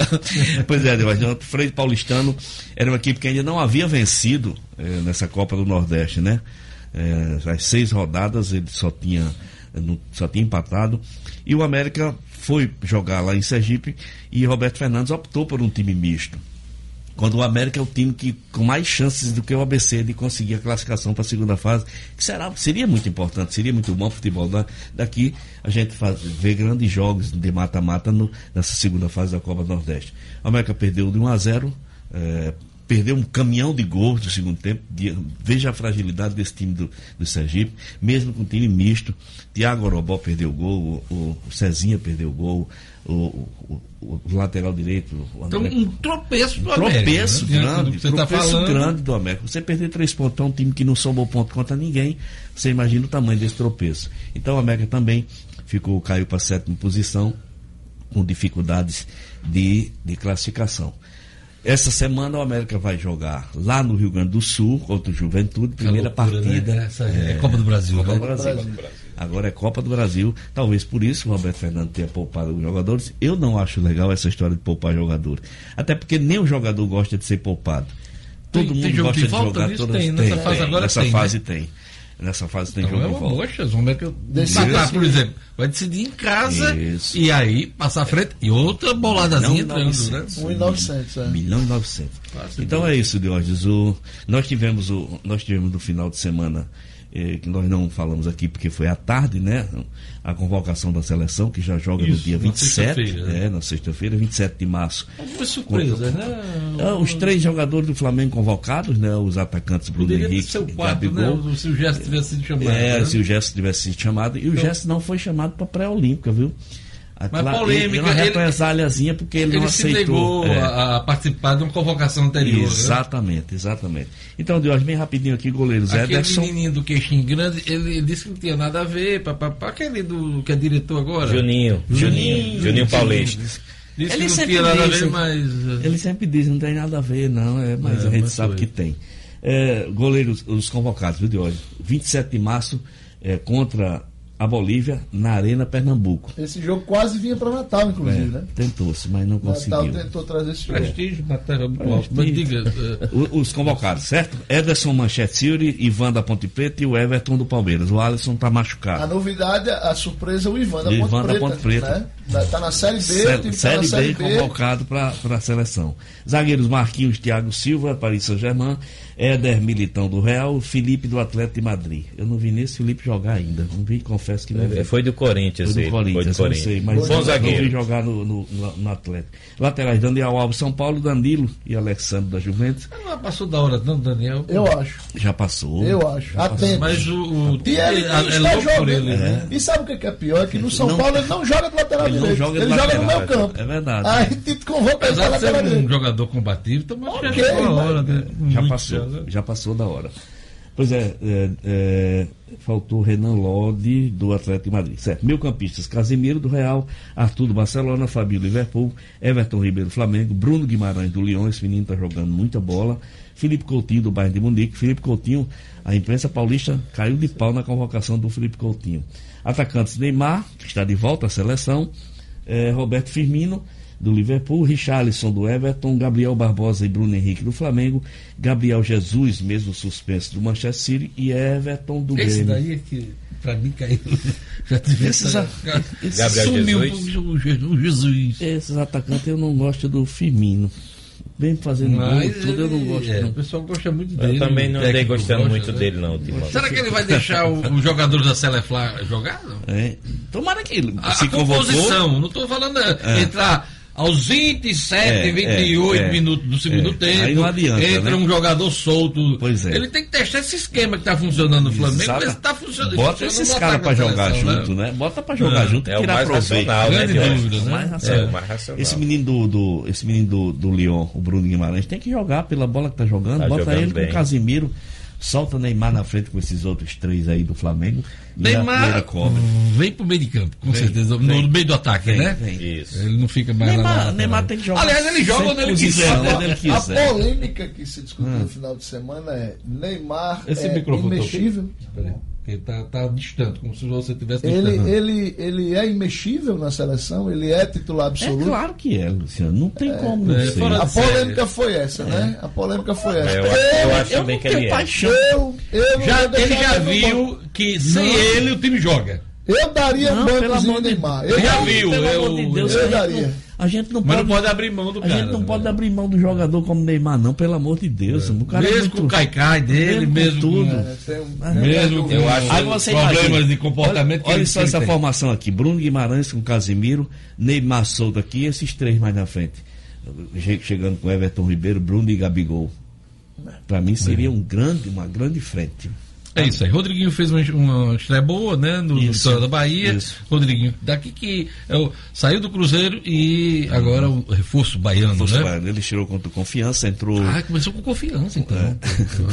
pois é, mas o Freire Paulistano era uma equipe que ainda não havia vencido eh, nessa Copa do Nordeste, né? Eh, as seis rodadas ele só tinha, não- só tinha empatado. E o América foi jogar lá em Sergipe e Roberto Fernandes optou por um time misto. Quando o América é o time que com mais chances do que o ABC de conseguir a classificação para a segunda fase, que será, seria muito importante, seria muito bom o futebol da- daqui. A gente faz, vê grandes jogos de mata-mata nessa segunda fase da Copa Nordeste. O América perdeu de 1 a 0, eh, perdeu um caminhão de gols no segundo tempo. Veja a fragilidade desse time do, do Sergipe, mesmo com time misto. Tiago Orobó perdeu o gol, o, o Cezinha perdeu o gol, o, o- o- o lateral direito. O Então, André- um tropeço do tropeço América. né? Grande, que você tá tropeço falando. grande do América. Você perder três pontos para um time que não somou ponto contra ninguém, você imagina o tamanho desse tropeço. Então o América também ficou, caiu para a sétima posição, com dificuldades de, de classificação. Essa semana o América vai jogar lá no Rio Grande do Sul contra o Juventude, primeira loucura, né? partida. Essa é Copa do Brasil, Copa né? do Brasil. Agora é Copa do Brasil. Talvez por isso o Roberto Fernando tenha poupado os jogadores. Eu não acho legal essa história de poupar jogador. Até porque nem o jogador gosta de ser poupado. Todo Tem- mundo tem gosta de de, jogar nisso? todas Tem, nessa fase agora Nessa tem, fase né? tem. Nessa fase tem Então é jogo uma de volta. mocha, o América Decide empatar, por exemplo, vai decidir em casa Isso. e aí passar à frente e outra boladazinha entrando, né? 900. 1,900, é. milhão e 900. Fácil então é isso, Diógenes. O, nós tivemos o, nós tivemos no final de semana eh, que nós não falamos aqui porque foi à tarde, né? A convocação da seleção que já joga no Isso, dia na 27, sexta-feira, né? é, na sexta-feira, 27 de março. Alguma surpresa, né? Ah, os três jogadores do Flamengo convocados, né? Os atacantes Bruno Poderia Henrique ser o e quarto, Gabigol. né? Se o gesto tivesse sido chamado. É, né? se o Gesto tivesse sido chamado. E o Gesto não foi chamado para pré-olímpica, viu? Aquela- polêmica, ele- Uma ele- represáliazinha porque ele, Ele não se aceitou. negou é. a, a participar de uma convocação anterior. né? Exatamente, exatamente. Então, Diógenes, bem rapidinho aqui, goleiros. Aquele Ederson. menininho do queixinho grande, ele disse que não tinha nada a ver. Pá. Aquele do, que é diretor agora. Juninho, Juninho, Juninho Paulista. Disse Ele que não sempre tinha nada a disse. ver, mas. Ele sempre diz, não tem nada a ver, não, é, mas É, a gente mas sabe foi. que tem. É, goleiros, os convocados, viu, Diógenes? 27 de março, é, contra a Bolívia, na Arena Pernambuco. Esse jogo quase vinha para Natal, inclusive, É, né? Tentou-se, mas não Natal conseguiu. tentou trazer esse jogo. Prestígio na terra muito alto. Mas diga. O- Os convocados, certo? Ederson Manchete Silva, Ivan da Ponte Preta e o Everton do Palmeiras. O Alisson tá A machucado. novidade, a surpresa é o Ivan da Ponte Ivan da Preta. Ponte Preta. Né? Da- Tá na Série B, Sé- time tá Série na B Série B. convocado para a seleção. Zagueiros Marquinhos, Thiago Silva, Paris Saint-Germain, Éder Militão do Real, Felipe do Atlético de Madrid. Eu não vi nem esse Felipe jogar ainda. Não vi, confesso que não vi. Foi do Corinthians, Foi ele. do Corinthians, Foi do eu sei, Corinthians. mas Bom eu não vi jogar no, no, no- no Atlético. Laterais, Daniel Alves, São Paulo, Danilo e Alexandre da Juventus. Não passou da hora, não, Daniel. Eu acho, Já passou. eu acho. Atento. Mas o, o ele é, nem é louco por ele, né? E sabe o que que é pior? É que no São Não- Paulo ele não joga do lateral Ele não direito. joga ele joga no meio campo. É verdade. Aí Tito convoca ele para lateral ser um direito. jogador combativo, então Ok, já chegou a mas- hora, né? Já passou, já, já passou da hora. Pois é, é, é, faltou Renan Lodi, do Atlético de Madrid. Certo. Meio campistas, Casemiro do Real, Arthur do Barcelona, Fabio do Liverpool, Everton Ribeiro do Flamengo, Bruno Guimarães do Lyon, esse menino está jogando muita bola, Felipe Coutinho do Bayern de Munique, Felipe Coutinho, a imprensa paulista caiu de pau na convocação do Felipe Coutinho. Atacantes Neymar, que está de volta à seleção, eh, Roberto Firmino, do Liverpool, Richarlison do Everton, Gabriel Barbosa e Bruno Henrique do Flamengo, Gabriel Jesus, mesmo suspenso do Manchester City, e Everton do Esse Grêmio. daí é que, pra mim, caiu. [laughs] Já tive Esses essa. a- Gabriel Sumiu Jesus. o Je- o Jesus. Esses atacantes eu não gosto do Firmino. Vem fazendo gol, Mas tudo eu não gosto. é, não. O pessoal gosta muito dele. Eu também não andei gostando gosta, muito né? dele, não, ultimamente. Será que ele vai deixar o- os jogadores da Selefla jogar? Não? É. Tomara que ele A, se a convocou. composição, não estou falando é, entrar aos 27, É, 28 é, é. minutos do segundo É. tempo. Adianta, Entra né? um jogador solto. Pois é. Ele tem que testar esse esquema que está funcionando no Flamengo, ver se está funcionando. Bota esses caras da jogar seleção, junto, né? Bota pra jogar É. junto e É tirar mais proveito. racional, né, Diogo? dúvida, né? Mais É, racional. o mais racional. Esse menino do, do- esse menino do, do Lyon, o Bruno Guimarães, tem que jogar pela bola que tá jogando. Tá bota jogando ele bem. com o Casimiro. Solta Neymar na frente com esses outros três aí do Flamengo. Neymar cobre. vem pro meio de campo, com Vem, certeza. No, vem. no meio do ataque, Vem, né? vem. Isso. Ele não fica mais lá Neymar, na- Neymar tem que jogar. Aliás, ele joga onde ele posição, quiser. onde ele A quiser. polêmica que se discutiu Hum. no final de semana é Neymar Esse é microfone tá imexível. Peraí, porque tá, tá distante, como se você tivesse Ele, distante. ele, ele é imexível na seleção, ele é titular É absoluto. claro que é, Luciano. Não tem como não é, ser. fora A polêmica foi essa, né? A polêmica foi essa. É, eu acho, eu acho eu também que ele é. paixão. Eu, eu Já, ele já ele viu que sem Não. ele o time joga. Eu daria Não, um pelo bancozinho amor de Neymar. Eu Já viu, Pelo eu- amor de Deus, eu daria. A gente não Mas pode. não pode abrir mão do A cara. gente não né? pode abrir mão do jogador como Neymar, não, pelo amor de Deus. O cara é Mesmo muito- com o caicai dele, Mesmo com mesmo com, tudo. É, mesmo com Eu acho- Aí você problemas imagina. de comportamento que Olha, olha só essa tem. formação aqui: Bruno Guimarães com Casimiro, Neymar solto aqui, esses três mais na frente. Che- Chegando com Everton Ribeiro, Bruno e Gabigol. Para mim seria um grande, uma grande frente. É isso aí. Rodriguinho fez uma, uma estreia boa, né? No, no Isso, Vitória da Bahia. isso. Rodriguinho, daqui que é saiu do Cruzeiro e agora o reforço baiano, Fosse né? Baiano, Ele tirou contra o Confiança, entrou. Ah, começou com confiança, então. É.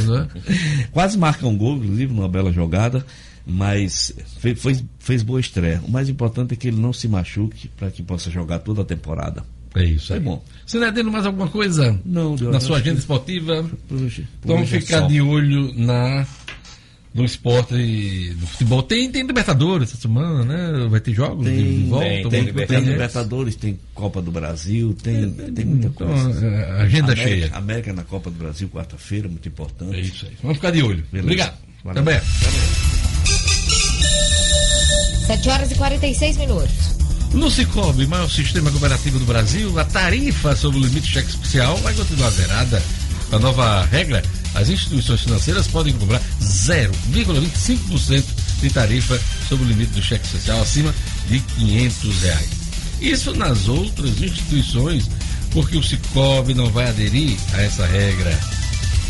Né? [laughs] Quase marca um gol, inclusive, numa bela jogada, mas fe- fez, fez boa estreia. O mais importante é que ele não se machuque para que possa jogar toda a temporada. É isso aí. É bom. Sinedino, mais alguma coisa Não, Deus, na sua que agenda esportiva? hoje- por Vamos é ficar de olho na no esporte e do futebol. Tem, tem Libertadores essa semana, né? Vai ter jogos de- Tem, de volta. tem, tem Tem Libertadores. Libertadores, tem Copa do Brasil, tem, tem muita Então, coisa. a agenda América, cheia. América na Copa do Brasil, quarta-feira, muito importante. É isso aí. Vamos ficar de olho. Beleza. Obrigado. Valeu. Também. 7 horas e 46 minutos. No Cicobi, maior sistema cooperativo do Brasil, a tarifa sobre o limite cheque especial vai continuar zerada. A nova regra, as instituições financeiras podem cobrar 0,25% de tarifa sobre o limite do cheque especial acima de 500 reais. Isso nas outras instituições, porque o Cicobi não vai aderir a essa regra.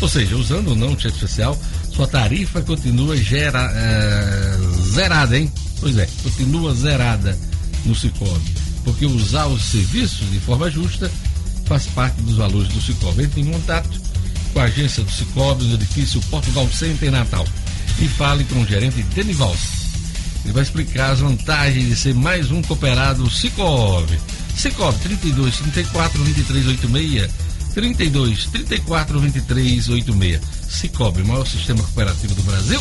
Ou seja, usando ou não o cheque especial, sua tarifa continua gera, eh, zerada, hein? Pois é, continua zerada no Cicobi. Porque usar os serviços de forma justa faz parte dos valores do Cicobi. Entre em contato com a agência do Cicobi no edifício Portugal Center Natal e fale com o gerente Denival. Ele vai explicar as vantagens de ser mais um cooperado Cicobi. Cicobi 32 34 23 86 32 34 23 86. Cicobi, maior sistema cooperativo do Brasil.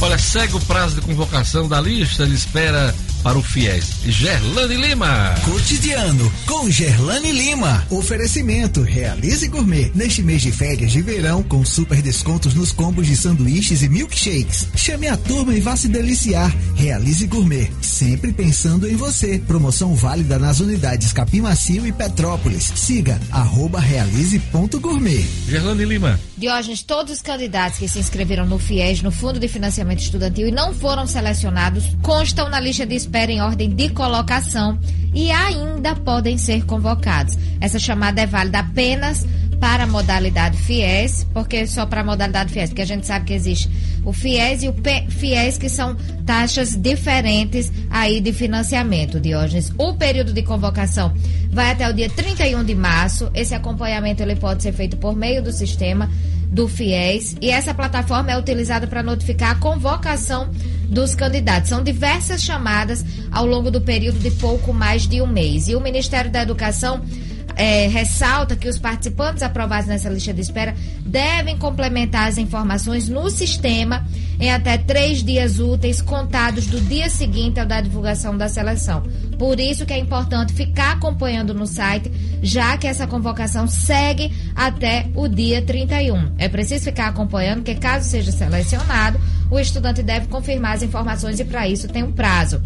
Olha, segue o prazo de convocação da lista de espera para o FIES. Gerlane Lima. Cotidiano com Gerlane Lima. Oferecimento Realize Gourmet. Neste mês de férias de verão, com super descontos nos combos de sanduíches e milkshakes. Chame a turma e vá se deliciar. Realize Gourmet. Sempre pensando em você. Promoção válida nas unidades Capim Macio e Petrópolis. Siga arroba realize.gourmet. Gerlane Lima. Diógenes, todos os candidatos que se inscreveram no FIES, no Fundo de Financiamento Estudantil, e não foram selecionados, constam na lista de espera em ordem de colocação e ainda podem ser convocados. Essa chamada é válida apenas para a modalidade FIES, porque só para a modalidade FIES, porque a gente sabe que existe o FIES e o P FIES, que são taxas diferentes aí de financiamento, Diógenes. O período de convocação vai até o dia 31 de março. Esse acompanhamento ele pode ser feito por meio do sistema do FIES e essa plataforma é utilizada para notificar a convocação dos candidatos. São diversas chamadas ao longo do período de pouco mais de um mês. E o Ministério da Educação é, ressalta que os participantes aprovados nessa lista de espera devem complementar as informações no sistema em até três dias úteis contados do dia seguinte ao da divulgação da seleção. Por isso que é importante ficar acompanhando no site, já que essa convocação segue até o dia 31. É preciso ficar acompanhando, porque caso seja selecionado, o estudante deve confirmar as informações e para isso tem um prazo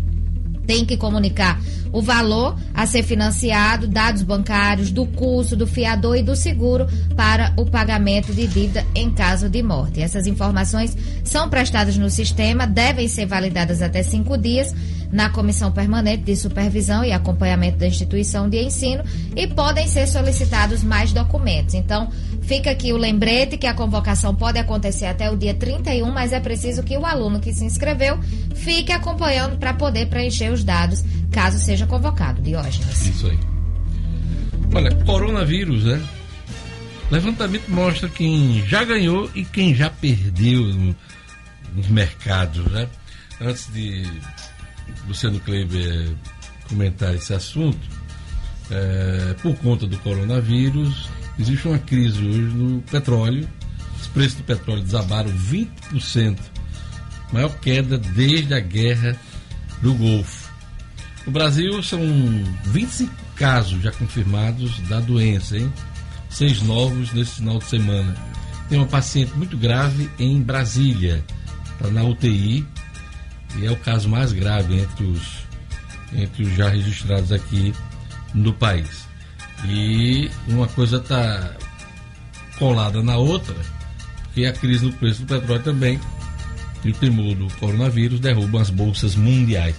tem que comunicar o valor a ser financiado, dados bancários, do curso, do fiador e do seguro para o pagamento de dívida em caso de morte. Essas informações são prestadas no sistema, devem ser validadas até cinco dias na Comissão Permanente de Supervisão e Acompanhamento da Instituição de Ensino e podem ser solicitados mais documentos. Então, fica aqui o lembrete que a convocação pode acontecer até o dia 31, mas é preciso que o aluno que se inscreveu fique acompanhando para poder preencher os dados, caso seja convocado. Diógenes. Isso aí. Olha, coronavírus, né? Levantamento mostra quem já ganhou e quem já perdeu no, nos mercados, né? Antes de Luciano Kleber comentar esse assunto, é, por conta do coronavírus, existe uma crise hoje no petróleo. Os preços do petróleo desabaram 20%, maior queda desde a guerra do Golfo. No Brasil são 25 casos já confirmados da doença, hein? Seis novos nesse final de semana. Tem uma paciente muito grave em Brasília, está na UTI, e é o caso mais grave entre os, entre os já registrados aqui no país. E uma coisa está colada na outra, porque a crise no preço do petróleo também e o temor do coronavírus derrubam as bolsas mundiais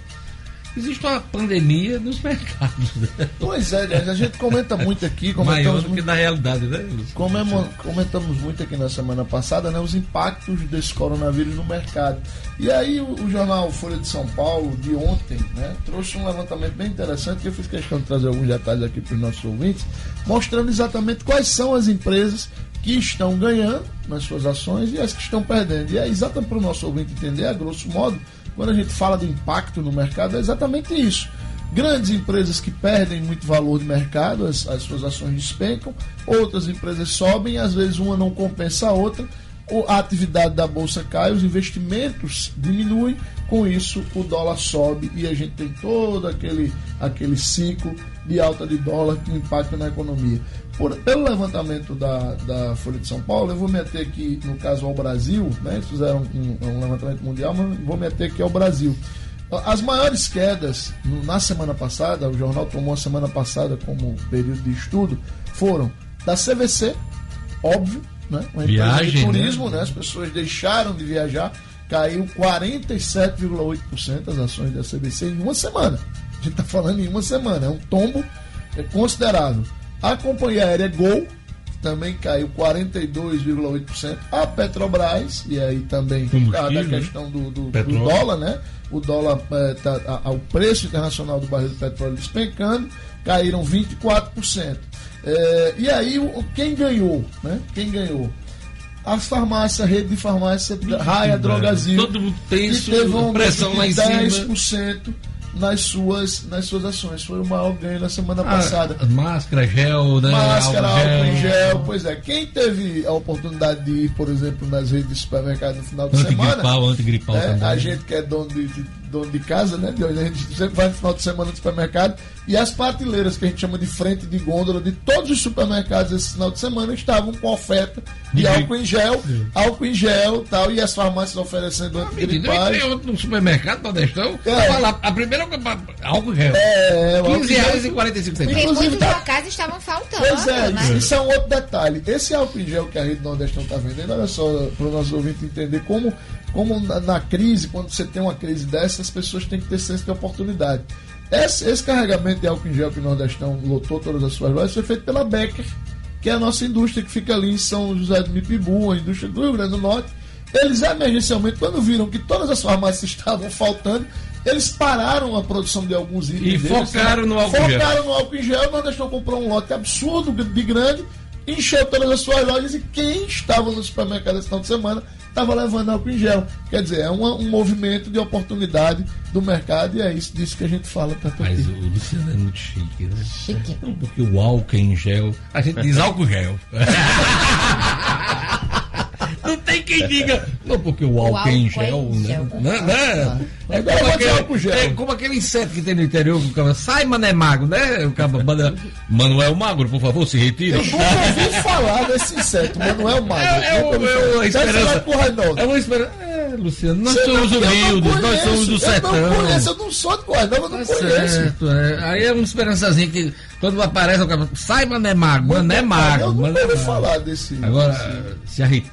existe uma pandemia nos mercados. Né? Pois é, a gente comenta muito aqui. [laughs] Maior do que na realidade, né? comentamos muito aqui na semana passada né, os impactos desse coronavírus no mercado. E aí o, o, jornal Folha de São Paulo, de ontem, né, trouxe um levantamento bem interessante, que eu fiz questão de trazer alguns detalhes aqui para os nossos ouvintes, mostrando exatamente quais são as empresas que estão ganhando nas suas ações e as que estão perdendo. E é exatamente para o nosso ouvinte entender, a grosso modo, quando a gente fala de impacto no mercado, é exatamente isso. Grandes empresas que perdem muito valor de mercado, as, as suas ações despencam, outras empresas sobem, às vezes uma não compensa a outra, a atividade da bolsa cai, os investimentos diminuem, com isso o dólar sobe e a gente tem todo aquele, aquele ciclo de alta de dólar que impacta na economia. Por, pelo levantamento da, da Folha de São Paulo, eu vou meter aqui, no caso, ao Brasil, né? Eles fizeram um, um levantamento mundial, mas vou meter aqui ao Brasil. As maiores quedas na semana passada, o jornal tomou a semana passada como período de estudo, foram da CVC, óbvio, né? Uma Viagem, de turismo, né? né? As pessoas deixaram de viajar, caiu 47,8% as ações da CVC em uma semana. A gente está falando em uma semana, é um tombo é considerável. A companhia aérea Gol também caiu 42,8%. A Petrobras, e aí também da né? questão do, do, do, dólar, né? O dólar, é, tá, a, a, o preço internacional do barril de petróleo despencando, caíram 24%. É, e aí, quem ganhou? Né? Quem ganhou? As farmácias, a rede de farmácia Raia Drogazil. Todo mundo tem que teve uma pressão lá em 10%. cima nas suas, nas suas ações. Foi o maior ganho na semana ah, passada. Máscara, gel, né? Máscara, álcool, em gel. Pois é, quem teve a oportunidade de ir, por exemplo, nas redes de supermercado no final de antigripal, semana. Antigripal, né, também. A gente que é dono de, de dono de casa, né? De hoje a gente sempre [laughs] vai no final de semana no supermercado e as prateleiras que a gente chama de frente de gôndola de todos os supermercados esse final de semana estavam com oferta de, de álcool em gel, álcool em gel tal, e as farmácias oferecendo antigripais. Eu outro no supermercado, Nordestão, é. a primeira álcool em gel. É, 15 reais e 45 centavos. Muitos tá... locais estavam faltando. Pois é, né? isso é um outro detalhe. Esse álcool em gel que a rede Nordestão está vendendo, olha só, para o nosso ouvinte entender como como na, na, crise, quando você tem uma crise dessa, as pessoas têm que ter senso de oportunidade. Esse, esse carregamento de álcool em gel que o Nordestão lotou todas as suas lojas foi feito pela Becker, que é a nossa indústria que fica ali em São José do Mipibu, a indústria do Rio Grande do Norte. Eles emergencialmente, quando viram que todas as farmácias [laughs] estavam faltando, eles pararam a produção de alguns itens. E deles, focaram no álcool gel. Focaram no álcool em gel, não deixou comprar um lote absurdo de grande, encheu todas as suas lojas e quem estava no supermercado esse final de semana estava levando álcool em gel. Quer dizer, é uma- um movimento de oportunidade do mercado e é isso disso que a gente fala tanto Mas aqui. o Luciano é muito chique, né? Chique. Porque o álcool em gel. A gente diz álcool gel. [laughs] Não quem diga. Não, porque o álcool em álcool gel, em né? gel. Né? né? É, Agora como aquele, é como aquele inseto que tem no interior que o cara sai, mané mago, né? O cara manda, Manuel Magro, por favor, se retire. Eu nunca ouvi falar desse inseto, Manuel Magro. É, é, ouvi é uma esperança. É uma esperança. É, Luciano, nós Você somos não- eu não humildes, nós somos do Eu sertão. não conheço, eu não sou de Cornova, eu não Tá conheço. certo, é. Aí é uma esperançazinha que quando aparece o cara sai Mané Mago, Mané Mago. Eu Mané nunca ouvi falar desse. Agora, se arri...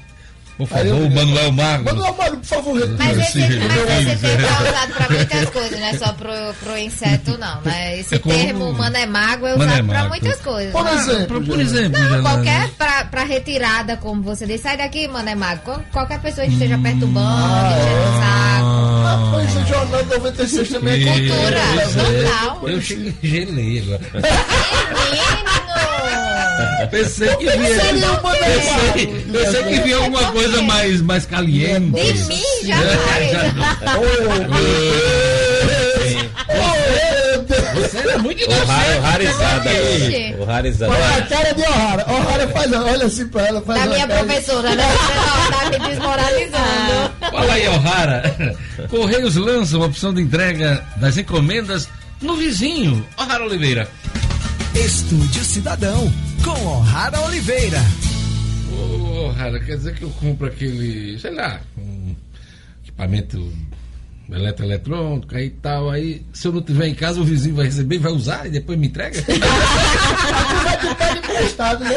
Por favor, eu- o Manuel Mago. Manuel Magro, por favor, retire. Mas esse, Sim, mas esse termo é usado pra muitas coisas, não é só pro, pro inseto, não. Né? Esse É como- termo mané mago é usado pra mago. muitas coisas. Por exemplo, Por, exemplo, Não, qualquer pra, pra retirada, como você disse, sai daqui, mané mago. Qual- Qualquer pessoa que esteja perturbando, Ah, enchendo o saco. Ah, pois o Jornal 96 também é cultura. Né? total. Eu cheguei, gelei agora. Menino! [laughs] Pensei que Manuel Pensei, pensei que via alguma coisa mais, mais caliente. De mim, jamais. [laughs] Você é muito O raro, inocente. rarizada. Ixi. O rarizada. Olha a cara de O'Hara. O'Hara faz, olha assim pra ela. Faz Da minha professora, né? [laughs] Tá me desmoralizando. Fala aí, O'Hara. Correios lança uma opção de entrega das encomendas no vizinho. O'Hara Oliveira. Estúdio Cidadão, com O'Hara Oliveira. Ô, O'Hara, quer dizer que eu compro aquele, sei lá, um equipamento eletroeletrônico aí e tal, aí se eu não tiver em casa, o vizinho vai receber, vai usar e depois me entrega? Emprestado, né?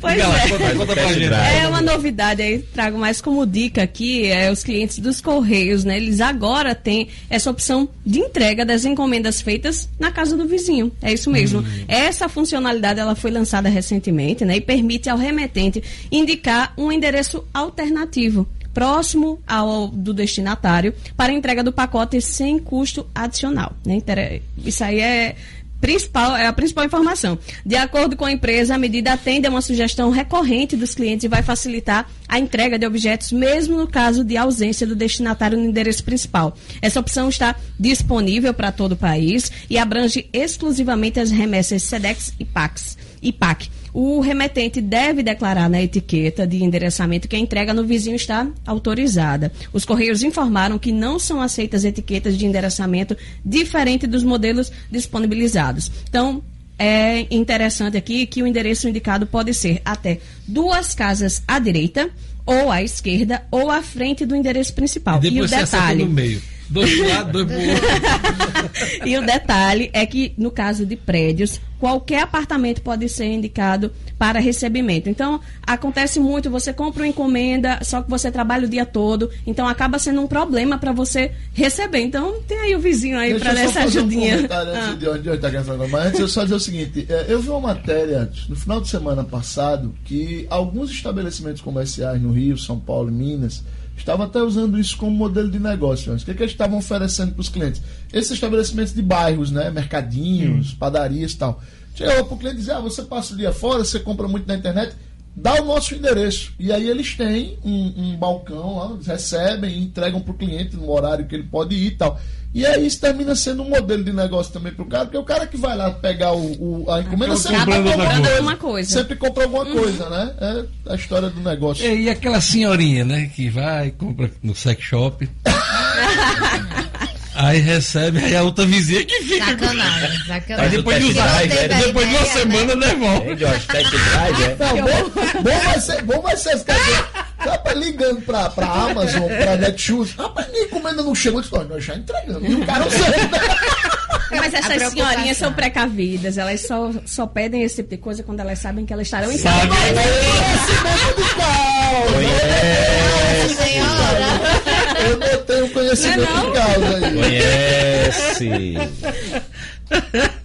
Pois Diga lá, é. conta, conta pra Test gente. drive. É uma novidade aí, trago mais como dica aqui, é os clientes dos Correios, né? Eles agora têm essa opção de entrega das encomendas feitas na casa do vizinho. É isso mesmo. Essa funcionalidade ela foi lançada recentemente, né? E permite ao remetente indicar um endereço alternativo próximo ao do destinatário para entrega do pacote sem custo adicional. né? Inter- Isso aí é principal, é a principal informação. De acordo com a empresa, a medida atende a uma sugestão recorrente dos clientes e vai facilitar a entrega de objetos, mesmo no caso de ausência do destinatário no endereço principal. Essa opção está disponível para todo o país e abrange exclusivamente as remessas SEDEX e PAX. E PAC. O remetente deve declarar na etiqueta de endereçamento que a entrega no vizinho está autorizada. Os Correios informaram que não são aceitas etiquetas de endereçamento diferente dos modelos disponibilizados. Então, é interessante aqui que o endereço indicado pode ser até duas casas à direita, ou à esquerda, ou à frente do endereço principal. E E, o detalhe. Dois pro lado, dois pro outro. [laughs] e o detalhe é que, no caso de prédios, qualquer apartamento pode ser indicado para recebimento. Então, acontece muito, você compra uma encomenda, só que você trabalha o dia todo, então acaba sendo um problema para você receber. Então, tem aí o vizinho aí para essa fazer um ajudinha. comentário antes Ah. de onde está falar. Mas antes eu só dizer o seguinte: é, eu vi uma matéria no final de semana passado que alguns estabelecimentos comerciais no Rio, São Paulo e Minas estavam até usando isso como modelo de negócio. antes. O que, que eles estavam oferecendo para os clientes? Esses estabelecimentos de bairros, né? Mercadinhos, padarias e tal. Chegava para o cliente e dizia: ah, você passa o dia fora, você compra muito na internet. Dá o nosso endereço. E aí eles têm um, um balcão lá, eles recebem e entregam para o cliente no horário que ele pode ir e tal. E aí isso termina sendo um modelo de negócio também para o cara, porque o cara que vai lá pegar o, o- a encomenda sempre compra alguma coisa. Sempre compra alguma coisa, né? É a história do negócio. E, e aquela senhorinha, né, que vai, compra no sex shop. [laughs] aí recebe, aí a outra vizinha que fica. Sacanagem, Aí sacanagem. depois de usar, drive, é, depois de uma ideia, semana né? devolve. Josh? Test drive, é? Não, bom, bom vai ser, bom vai ser, [laughs] rapaz, ligando pra, pra Amazon, pra Netshoes, rapaz, minha encomenda não chegou, eu disse, "Ó, nós já entregamos. E o cara. [laughs] Mas essas senhorinhas são precavidas, elas só, só pedem esse tipo de coisa quando elas sabem que elas estarão em Sabe? casa. Conhecimento de causa. Nossa senhora. Eu não tenho conhecimento Não é não? de causa aí. Conhece.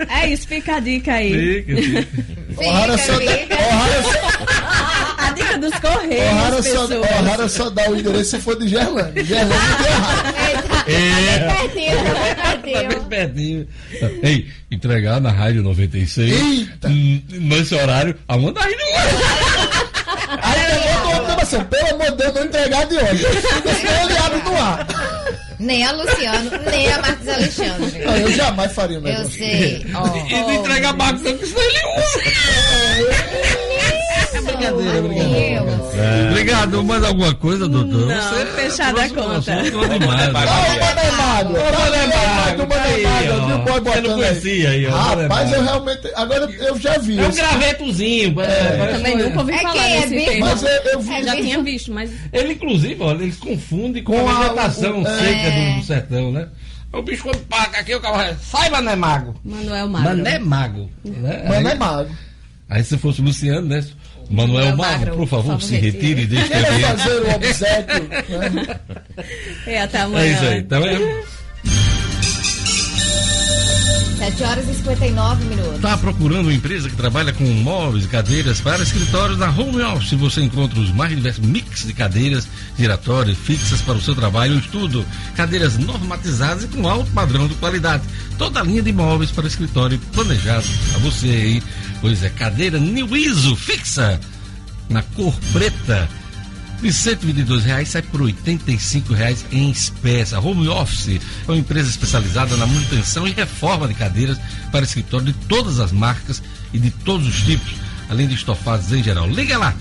É isso, fica a dica aí. Fica, fica. O'Hara só, dá- O'Hara A dos correios, O'Hara só. O'Hara só dá o endereço se for de Gerlândia. Gerlândia de O'Hara. É. Tá bem pertinho. pertinho. Ei, entregar na Rádio 96. Eita. Nesse horário, a aí não é. Aí pegou do outro assim, pelo amor de Deus, não entregar de hoje. Senão ele abre no ar. Nem a Luciano, nem a Marcos Alexandre. Não, eu jamais faria um Eu negócio. sei. Ó, E não entregar que senão ele usa. É brincadeira, brincadeira. Deus. Obrigado. Mais alguma coisa, doutor? Não, fechada a um conta. tá Você não conhecia aí, ó, Rapaz, eu realmente. Agora eu já vi. É um é, parece Também que- nunca ouvi É falar quem é bicho? Mas eu, eu vi. É Já tinha visto, mas Ele, inclusive, olha, ele confunde com, Com a vegetação é. seca do, sertão, né? O bicho quando paga aqui, o cara sai, Mané Mago. Manuel Magro. Mané Mago. Né? Mané Aí- Magro. Aí se fosse o Luciano, né? Manuel Magro, por favor, se favor, retire e deixe também. fazer o obséquio. [laughs] Né? É, até É amanhã. isso aí, tá vendo? 7 horas e 59 minutos. Está procurando uma empresa que trabalha com móveis e cadeiras para escritórios na Home Office? Você encontra os mais diversos mix de cadeiras giratórias fixas para o seu trabalho ou estudo. Cadeiras normatizadas e com alto padrão de qualidade. Toda a linha de móveis para escritório planejado a você aí. Pois é, cadeira New ISO fixa na cor preta. De 122 reais sai por 85 reais em espécie. A Home Office é uma empresa especializada na manutenção e reforma de cadeiras para escritório de todas as marcas e de todos os tipos, além de estofados em geral. Liga lá!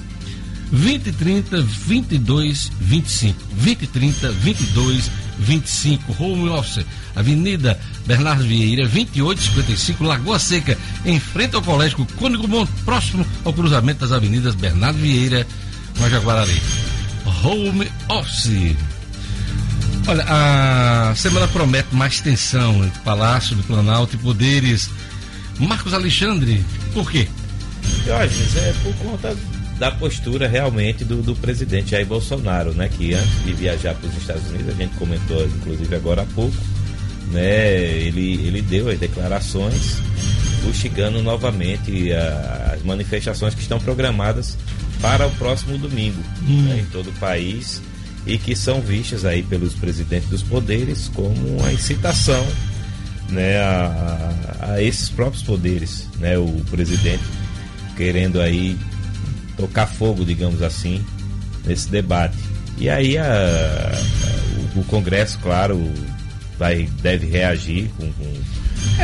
2030 22 25. 2030 22 25. Home Office, Avenida Bernardo Vieira, 2855, Lagoa Seca, em frente ao Colégio Cônigo Monte, próximo ao cruzamento das avenidas Bernardo Vieira com a Jaguarari. Home Office. Olha, a semana promete mais tensão entre Palácio do Planalto e Poderes. Marcos Alexandre, por quê? Diógenes, é por conta da postura realmente do, do presidente Jair Bolsonaro, né? Que antes de viajar para os Estados Unidos, a gente comentou inclusive agora há pouco, né? Ele, ele deu as declarações fustigando novamente a- as manifestações que estão programadas para o próximo domingo né, em todo o país e que são vistas aí pelos presidentes dos poderes como uma incitação né, a, a- a esses próprios poderes, né, o presidente querendo aí tocar fogo, digamos assim, nesse debate. E aí a- a- o, o Congresso, claro, vai deve reagir com, com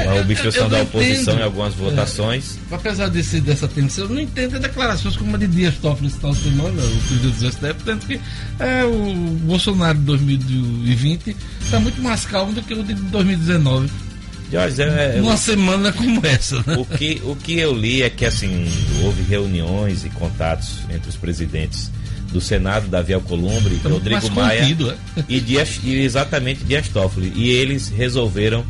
a obstrução eu da oposição entendo. em algumas votações. Apesar desse, dessa tensão, eu não entendo declarações como a de Dias Toffoli esse tal semana, o presidente do STF, tanto que é, o Bolsonaro de 2020 está muito mais calmo do que o de 2019. Jorge, é- Numa semana como essa, né? O que, o que eu li é que assim houve reuniões e contatos entre os presidentes do Senado, Davi Alcolumbre, Tá Rodrigo Maia é? e, Dias, e exatamente Dias Toffoli. E eles resolveram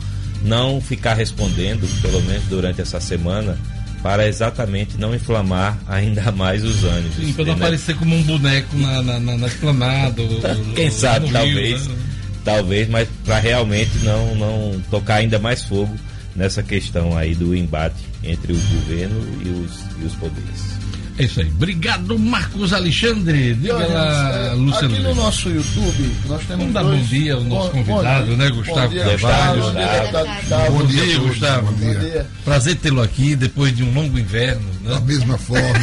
não ficar respondendo, pelo menos durante essa semana, para exatamente não inflamar ainda [laughs] mais os ânimos. Sim, pra não né? aparecer como um boneco na, na, na, na esplanada. [laughs] Quem ou sabe, no Rio, talvez, né? talvez, mas para realmente não, não tocar ainda mais fogo nessa questão aí do embate entre o governo e os, e os poderes. É isso aí. Obrigado, Marcos Alexandre. Diga Olha, lá, é, Luciano. Aqui no nosso YouTube, nós temos Vamos dar dois... bom dia ao nosso convidado, bom né. Gustavo Carvalho. Bom dia, deputado Gustavo. Bom dia. Gustavo. Bom dia. Prazer tê-lo aqui depois de um longo inverno. Da Né? mesma forma,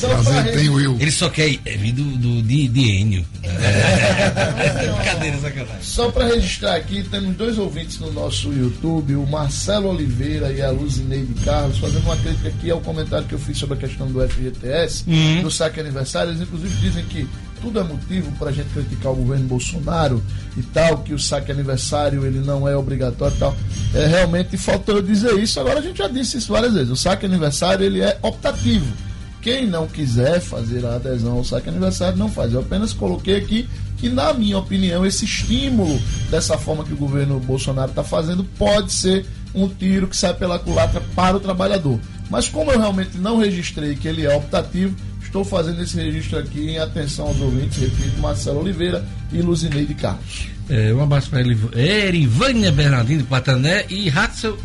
prazer tenho eu. Ele só quer é, vir do, do, de, de Enio. É. [laughs] Brincadeira, sacanagem. Só para registrar aqui, temos dois ouvintes no nosso YouTube, o Marcelo Oliveira e a Luzineide Carlos, fazendo uma crítica aqui ao comentário que eu fiz sobre a questão do FGTS, Uhum. do saque aniversário. Eles inclusive dizem que tudo é motivo para a gente criticar o governo Bolsonaro e tal, que o saque aniversário ele não é obrigatório e tal. É, realmente faltou eu dizer isso, agora a gente já disse isso várias vezes. O saque aniversário ele é optativo. Quem não quiser fazer a adesão ao saque aniversário, não faz. Eu apenas coloquei aqui que, na minha opinião, esse estímulo dessa forma que o governo Bolsonaro está fazendo pode ser um tiro que sai pela culatra para o trabalhador. Mas como eu realmente não registrei que ele é optativo, Estou fazendo esse registro aqui em atenção aos ouvintes, repito, Marcelo Oliveira e Luzineide Carlos. É, um abraço para Erivânia Bernardino de Patané e Ratzel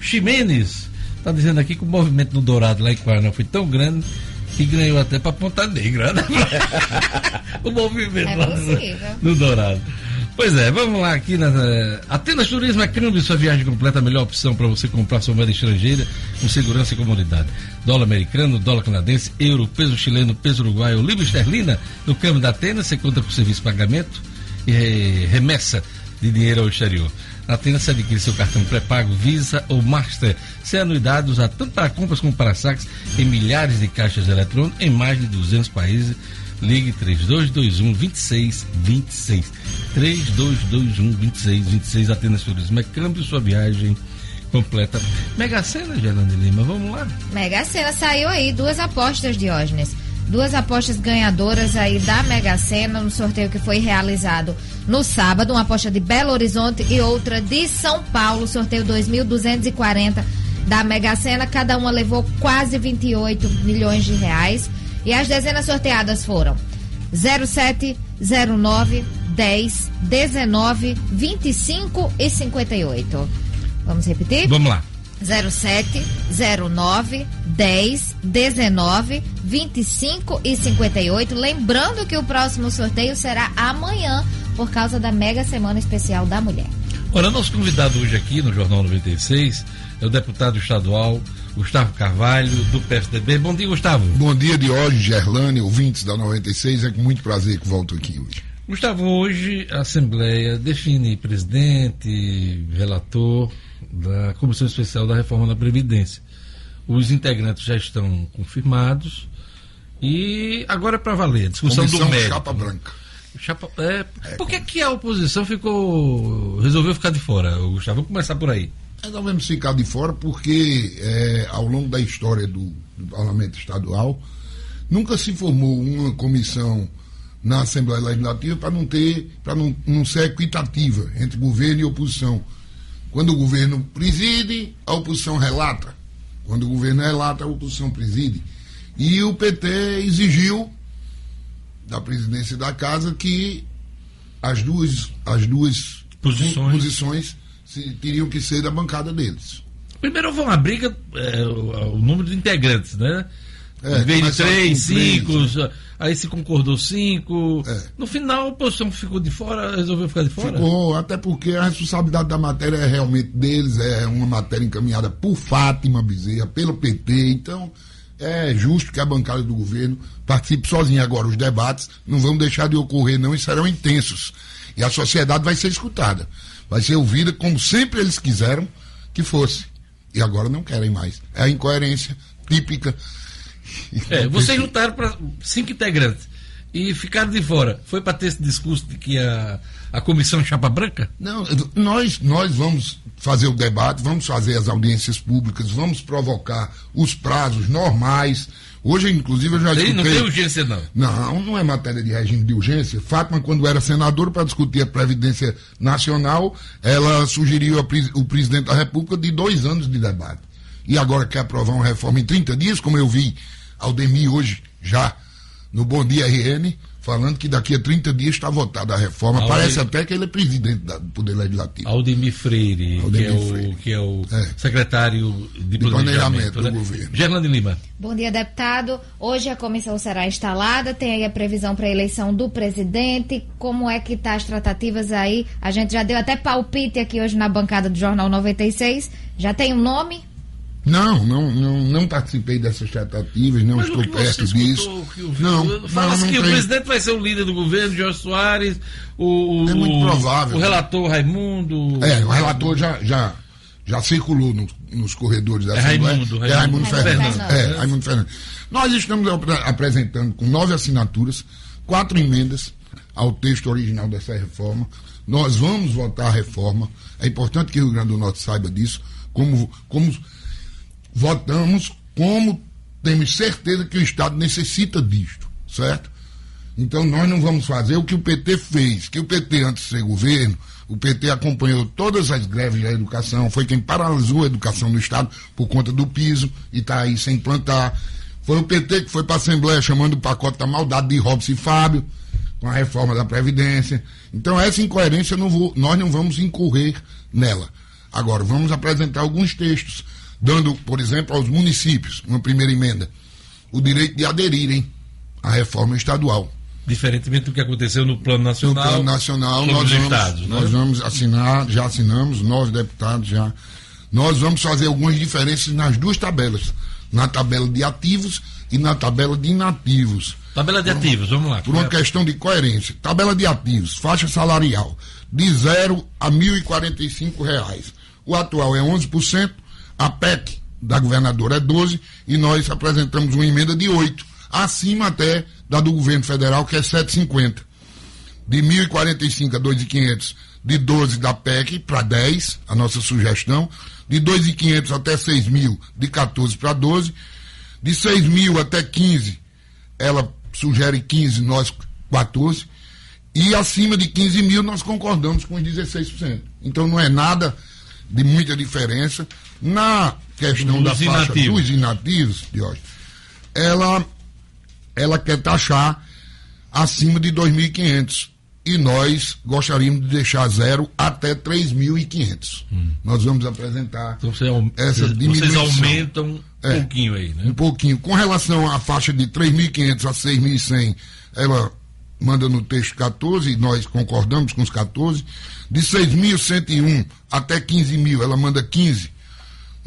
Ximenes. Está dizendo aqui que o movimento no Dourado lá em Guaraná foi tão grande que ganhou até para Ponta Negra. Né? [laughs] o movimento É lá no, no Dourado. Pois é, vamos lá aqui na. na- Atenas Turismo é câmbio, sua viagem completa, a melhor opção para você comprar sua moeda estrangeira com segurança e comodidade. Dólar americano, dólar canadense, euro, peso chileno, peso uruguaio, libra esterlina. No câmbio da Atenas, você conta com serviço de pagamento e eh, remessa de dinheiro ao exterior. Na Atenas, você adquire seu cartão pré-pago, Visa ou Master, sem anuidade, usar tanto para compras como para saques em milhares de caixas eletrônicos em mais de 200 países. Ligue 3221 2626. 3221 2626. Atenas Turismo é câmbio, sua viagem completa. Mega Sena, Gerlane Lima, vamos lá. Mega Sena saiu aí duas apostas, Diógenes. Duas apostas ganhadoras aí da Mega Sena no sorteio que foi realizado no sábado, uma aposta de Belo Horizonte e outra de São Paulo, sorteio 2240 da Mega Sena, cada uma levou quase 28 milhões de reais. E as dezenas sorteadas foram 07, 09, 10, 19, 25 e 58. Vamos repetir? Vamos lá. 07, 09, 10, 19, 25 e 58. Lembrando que o próximo sorteio será amanhã, por causa da Mega Semana Especial da Mulher. Olha, nosso convidado hoje aqui no Jornal 96 é o deputado estadual Gustavo Carvalho, do PSDB. Bom dia, Gustavo. Bom dia, Diógenes, Gerlane, ouvintes da 96. É com muito prazer que volto aqui hoje. Gustavo, hoje a Assembleia define presidente, relator da Comissão Especial da Reforma da Previdência. Os integrantes já estão confirmados e agora é para valer a discussão Comissão do mérito. Chapa Branca. Chapa- é, por que, que a oposição ficou resolveu ficar de fora, Gustavo? Vamos começar por aí. Nós devemos ficar de fora porque, é, ao longo da história do, do Parlamento Estadual, nunca se formou uma comissão na Assembleia Legislativa para não ter, para não, não ser equitativa entre governo e oposição. Quando o governo preside, a oposição relata. Quando o governo relata, a oposição preside. E o PT exigiu da presidência da casa que as duas, as duas Posições. posições se- teriam que ser da bancada deles. Primeiro houve uma briga, é, o, o número de integrantes, né? É, vez de três, com três, cinco, aí se concordou cinco. No final a oposição ficou de fora, resolveu ficar de fora. Ficou, até porque a responsabilidade da matéria é realmente deles, é uma matéria encaminhada por Fátima Bezerra, pelo PT, então é justo que a bancada do governo participe sozinha. Agora, os debates não vão deixar de ocorrer, não, e serão intensos. E a sociedade vai ser escutada, vai ser ouvida como sempre eles quiseram que fosse. E agora não querem mais. É a incoerência típica. É, vocês lutaram para cinco integrantes e ficaram de fora. Foi para ter esse discurso de que a, a comissão chapa branca? Não, nós, nós vamos fazer o debate, vamos fazer as audiências públicas, vamos provocar os prazos normais. Hoje, inclusive, eu já Tem- não escutei- tem urgência, não. Não, não é matéria de regime de urgência. Fátima, quando era senadora para discutir a Previdência Nacional, ela sugeriu pres- o presidente da República de dois anos de debate. E agora quer aprovar uma reforma em 30 dias, como eu vi Aldemir hoje já no Bom Dia RN, falando que daqui a 30 dias está votada a reforma. Aldemir- Parece até que ele é presidente do Poder Legislativo. Aldemir Freire, Aldemir que, é o, que é o secretário de, planejamento, planejamento né? do governo. Gerlane Lima. Bom dia, deputado. Hoje a comissão será instalada, tem aí a previsão para a eleição do presidente. Como é que tá as tratativas aí? A gente já deu até palpite aqui hoje na bancada do Jornal 96. Já tem um nome? Não, não, não, não participei dessas tratativas, não Mas estou perto disso. que ouviu, Não, Fala-se não, que não o tem. presidente vai ser o líder do governo, Jorge Soares, o, o- É muito provável. o relator Raimundo. É, o relator já, já, já circulou no- nos corredores da É Assembleia. Raimundo, é Raimundo Raimundo Fernandes. Fernandes. É, Raimundo Fernandes. Nós estamos apre- apresentando com nove assinaturas, quatro emendas ao texto original dessa reforma. Nós vamos votar a reforma. É importante que o Rio Grande do Norte saiba disso, como, como votamos, como temos certeza que o Estado necessita disto, certo? Então nós não vamos fazer o que o PT fez, que o PT antes de ser governo, o PT acompanhou todas as greves da educação, foi quem paralisou a educação no Estado por conta do piso e está aí sem implantar. Foi o PT que foi para a Assembleia chamando o pacote da maldade de Robson e Fábio, com a reforma da Previdência. Então, essa incoerência não vou, nós não vamos incorrer nela. Agora, vamos apresentar alguns textos, dando, por exemplo, aos municípios, uma primeira emenda, o direito de aderirem à reforma estadual. Diferentemente do que aconteceu no plano nacional. No plano nacional, nós os vamos, estados, né? nós vamos assinar, já assinamos, nós deputados já. Nós vamos fazer algumas diferenças nas duas tabelas. Na tabela de ativos e na tabela de inativos. Tabela de ativos, vamos lá. Por uma questão de coerência. Tabela de ativos, faixa salarial, de 0 a 1.045 reais. O atual é 11%, a PEC da governadora é 12% e nós apresentamos uma emenda de 8%, acima até da do governo federal, que é 7,50%. De 1.045 a 2.500, de 12 da PEC para 10, a nossa sugestão. De 2.500 até 6.000, de 14 para 12. De 6.000 até 15, ela sugere 15, nós 14. E acima de 15 mil, nós concordamos com os 16%. Então não é nada de muita diferença. Na questão da Dos faixa inativos. dos inativos, Diógenes, ela, ela quer taxar acima de 2.500. E nós gostaríamos de deixar zero até 3.500. Nós vamos apresentar Então você essa vocês- diminuição. Vocês aumentam um É. pouquinho aí, né? Um pouquinho. Com relação à faixa de 3.500 a 6.100, ela manda no texto 14, e nós concordamos com os 14. De 6.101 até 15 mil, ela manda 15.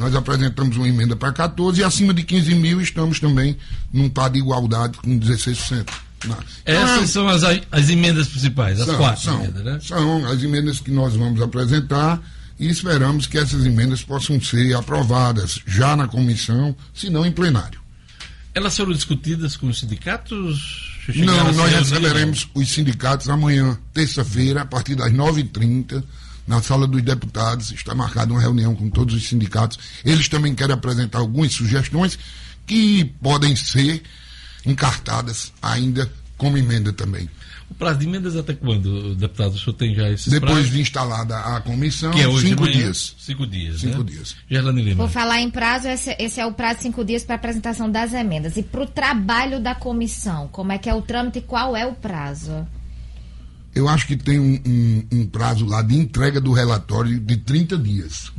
Nós apresentamos uma emenda para 14 e acima de 15 mil estamos também num par de igualdade com 16%. Na- Essas são as, as emendas principais, as são, quatro são, emendas, né? são as emendas que nós vamos apresentar e esperamos que essas emendas possam ser aprovadas já na comissão, se não em plenário. Elas foram discutidas com os sindicatos? Não, nós receberemos os sindicatos amanhã, terça-feira, a partir das 9h30, na sala dos deputados. Está marcada uma reunião com todos os sindicatos. Eles também querem apresentar algumas sugestões que podem ser encartadas ainda como emenda também. O prazo de emendas até quando, deputado? O senhor tem já esses Depois prazos? de instalada a comissão, Que é hoje de cinco manhã? dias. Cinco dias, Cinco né? dias. Gerlane Lima. Por falar em prazo, esse, esse é o prazo de cinco dias para apresentação das emendas. E para o trabalho da comissão, como é que é o trâmite e qual é o prazo? Eu acho que tem um, um- um prazo lá de entrega do relatório de 30 dias.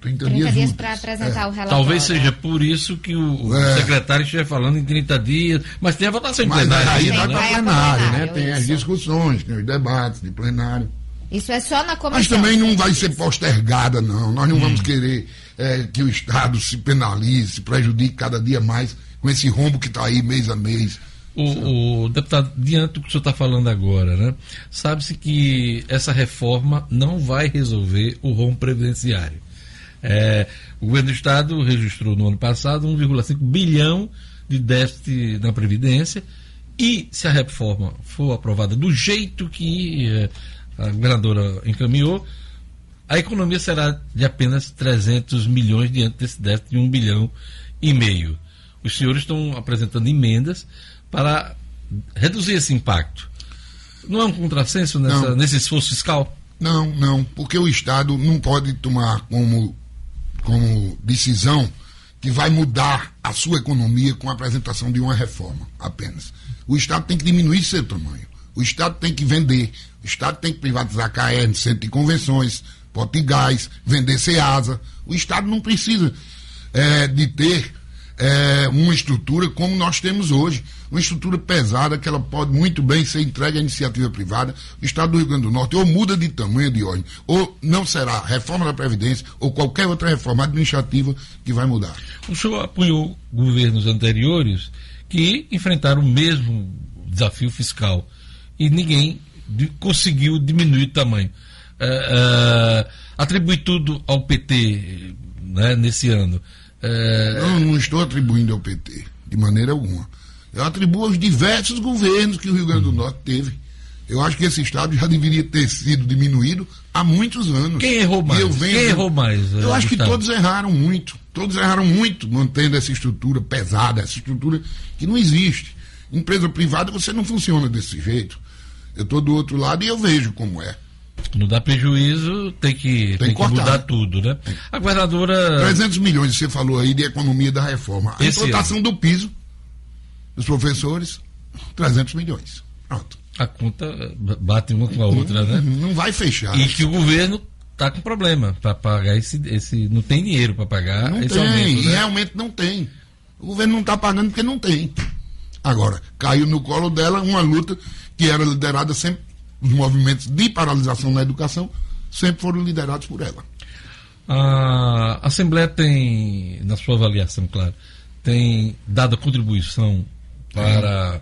30, 30 dias úteis. para apresentar É. o relatório. Talvez seja por isso que o, o É. secretário esteja falando em 30 dias, mas tem a votação em Mas plenário. aí vai né? para plenário, né? Tem as isso. discussões, tem os debates de plenário. Isso é só na comissão. Mas também não vai ser postergada, não. Nós não Hum. vamos querer eh, que o Estado se penalize, se prejudique cada dia mais com esse rombo que está aí mês a mês. O, o deputado, diante do que o senhor está falando agora, né? Sabe-se que essa reforma não vai resolver o rombo previdenciário. É, o governo do Estado registrou no ano passado 1,5 bilhão de déficit na Previdência e se a reforma for aprovada do jeito que eh, a governadora encaminhou, a economia será de apenas 300 milhões diante desse déficit de 1 bilhão e meio. Os senhores estão apresentando emendas para reduzir esse impacto. Não é um contrassenso nessa- nesse esforço fiscal? Não, não, porque o Estado não pode tomar como, como decisão que vai mudar a sua economia com a apresentação de uma reforma apenas. O Estado tem que diminuir seu tamanho. O Estado tem que vender. O Estado tem que privatizar KN, centro de convenções, pote de gás, vender SEASA. O Estado não precisa eh, de ter eh, uma estrutura como nós temos hoje. Uma estrutura pesada que ela pode muito bem ser entregue à iniciativa privada. O Estado do Rio Grande do Norte ou muda de tamanho de ordem, ou não será reforma da Previdência, ou qualquer outra reforma administrativa que vai mudar. O senhor apoiou governos anteriores que enfrentaram o mesmo desafio fiscal e ninguém conseguiu diminuir o tamanho. É, é, atribui tudo ao PT né, nesse ano. É, Eu não estou atribuindo ao PT, de maneira alguma. Eu atribuo aos diversos governos que o Rio Grande do Norte teve. Eu acho que esse Estado já deveria ter sido diminuído há muitos anos. Quem errou mais? eu venho- Quem errou mais? Eu eh, acho que Gustavo? todos erraram muito. Todos erraram muito mantendo essa estrutura pesada, essa estrutura que não existe. Empresa privada você não funciona desse jeito. Eu estou do outro lado e eu vejo como é. Não dá prejuízo, tem que, tem que que cortar. mudar tudo, né? A governadora. 300 milhões, você falou aí, de economia da reforma. A Esse implantação do piso dos professores, 300 milhões. Pronto. A conta bate uma com a outra, né? Não vai fechar. E que o governo está com problema para pagar esse, esse. Não tem dinheiro para pagar não esse tem, aumento. E né? realmente não tem. O governo não está pagando porque não tem. Agora, caiu no colo dela uma luta que era liderada sempre, os movimentos de paralisação na educação sempre foram liderados por ela. A Assembleia tem, na sua avaliação, claro, tem dado contribuição para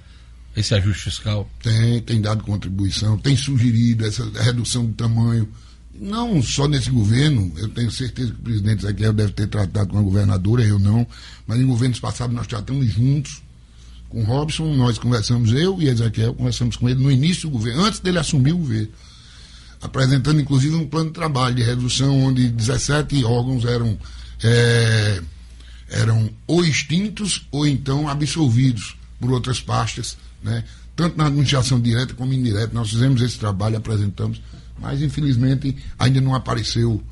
esse ajuste fiscal? Tem, tem dado contribuição, tem sugerido essa redução do tamanho. Não só nesse governo, eu tenho certeza que o presidente Ezequiel deve ter tratado com a governadora, eu não, mas em governos passados nós tratamos juntos com o Robson, nós conversamos, eu e Ezequiel, conversamos com ele no início do governo, antes dele assumir o governo, apresentando inclusive um plano de trabalho de redução onde 17 órgãos eram, é, eram ou extintos ou então absolvidos por outras pastas, né? tanto na administração direta como indireta. Nós fizemos esse trabalho, apresentamos, mas infelizmente ainda não apareceu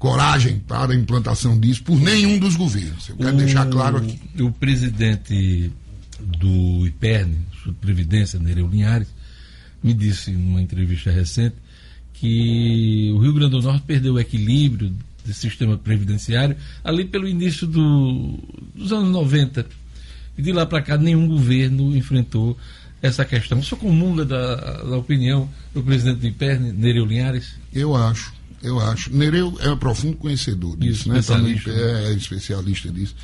coragem para a implantação disso por nenhum dos governos. Eu quero o, deixar claro aqui. O presidente do IPERN, Previdência, Nereu Linhares, me disse numa entrevista recente que o Rio Grande do Norte perdeu o equilíbrio do sistema previdenciário ali pelo início do, dos anos 90. E de lá para cá nenhum governo enfrentou essa questão. O senhor comunga da, da opinião do presidente do IPERN, Nereu Linhares? Eu acho, eu acho. Nereu é um profundo conhecedor disso, né? especialista. Também é, é especialista disso.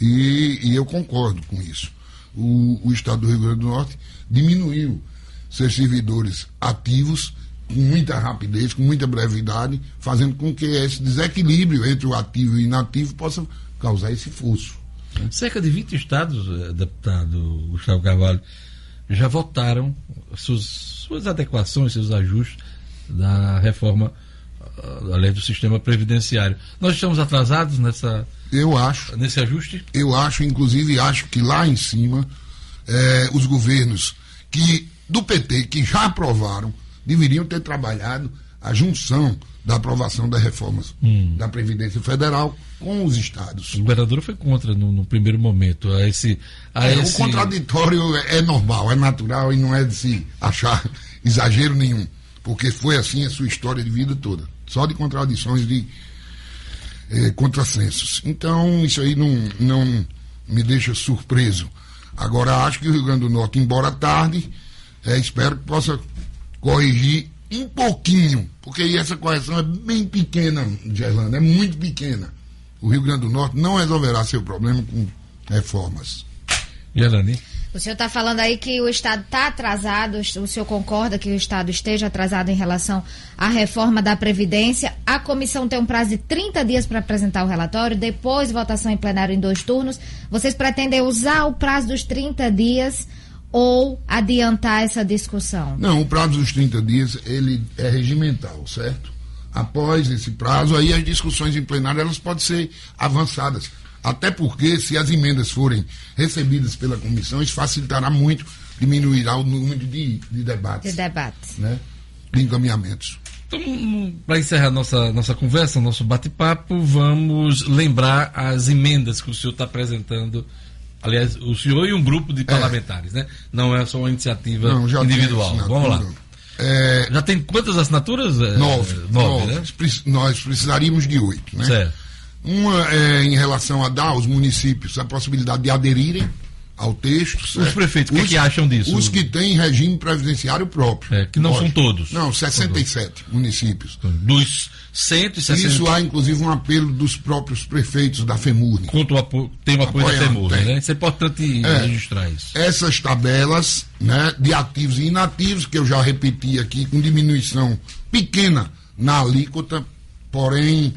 E, e eu concordo com isso. O, o Estado do Rio Grande do Norte diminuiu seus servidores ativos com muita rapidez, com muita brevidade, fazendo com que esse desequilíbrio entre o ativo e o inativo possa causar esse fosso. Cerca de 20 estados, eh, deputado Gustavo Carvalho, já votaram suas, suas adequações, seus ajustes da reforma ah, da lei do sistema previdenciário. Nós estamos atrasados nessa Eu acho. nesse ajuste? Eu acho, inclusive, acho que lá em cima, eh, os governos que do PT que já aprovaram deveriam ter trabalhado a junção da aprovação das reformas Hum. da Previdência Federal com os estados. O governador foi contra no, no primeiro momento. A esse, a É, esse... O contraditório é é normal, é natural e não é de se achar [laughs] exagero nenhum, porque foi assim a sua história de vida toda, só de contradições, de eh, contrassensos. Então, isso aí não, não me deixa surpreso. Agora, acho que o Rio Grande do Norte, embora tarde, eh, espero que possa corrigir um pouquinho, porque essa correção é bem pequena, Gerlando, é muito pequena. O Rio Grande do Norte não resolverá seu problema com reformas. Yelani? O senhor está falando aí que o Estado está atrasado, o senhor concorda que o Estado esteja atrasado em relação à reforma da Previdência. A comissão tem um prazo de 30 dias para apresentar o relatório, depois votação em plenário em dois turnos. Vocês pretendem usar o prazo dos 30 dias ou adiantar essa discussão? Não, o prazo dos 30 dias, ele é regimental, certo? Após esse prazo, aí as discussões em plenário, elas podem ser avançadas. Até porque, se as emendas forem recebidas pela comissão, isso facilitará muito, diminuirá o número de, de debates, De debates. né? De encaminhamentos. Então, para encerrar nossa, nossa conversa, nosso bate-papo, vamos lembrar as emendas que o senhor está apresentando. Aliás, o senhor e um grupo de parlamentares, né? Não é só uma iniciativa Não, individual. Vamos lá. É, Já tem quantas assinaturas? É, nove. Nove, nove. né? Nós precisaríamos de oito, né? Certo. Uma é em relação a dar aos municípios a possibilidade de aderirem ao texto. certo? prefeitos, o que Os- que acham disso? Os que têm regime previdenciário próprio. É, que não são todos. Não, 67 municípios. Dos 160. Isso há, inclusive, um apelo dos próprios prefeitos da FEMURNE. Conta o apo- tem o apoio da Apoiando, FEMUR, tem. né? Isso é importante É. registrar isso. Essas tabelas né, de ativos e inativos, que eu já repeti aqui, com diminuição pequena na alíquota, porém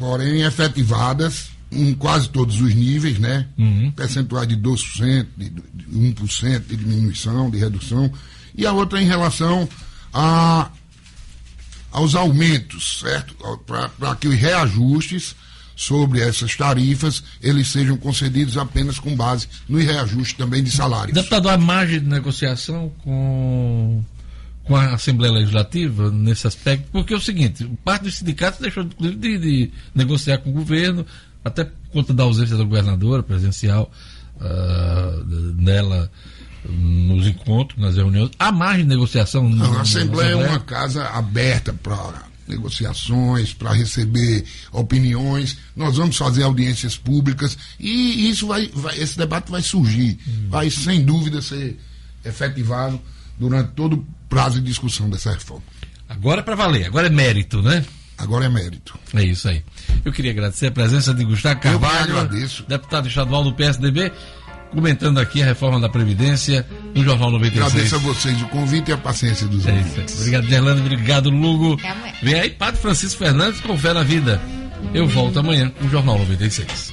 porém efetivadas em quase todos os níveis, né? Percentuais de 2%, de, de 1% de diminuição, de redução. E a outra em relação a, aos aumentos, certo? Para que os reajustes sobre essas tarifas, eles sejam concedidos apenas com base nos reajustes também de salários. Deputado, há margem de negociação com, com a Assembleia Legislativa nesse aspecto? Porque é o seguinte, parte dos sindicatos deixou inclusive de, de negociar com o governo, até por conta da ausência da governadora presencial ah, nela nos encontros, nas reuniões. Há margem de negociação? no- Não, na a Assembleia é Assembleia? uma casa aberta para negociações, para receber opiniões. Nós vamos fazer audiências públicas e isso vai, vai- esse debate vai surgir, vai sem dúvida ser efetivado durante todo o prazo de discussão dessa reforma. Agora é para valer, agora é mérito, né? Agora é mérito. É isso aí. Eu queria agradecer a presença de Gustavo Carvalho, agradeço. deputado estadual do PSDB, comentando aqui a reforma da Previdência no Jornal 96. Agradeço a vocês o convite e a paciência dos É ouvintes. isso aí. Obrigado, Gerlando. Obrigado, Lugo. Até amanhã. Vem aí, Padre Francisco Fernandes com fé na vida. Eu volto amanhã com o Jornal 96.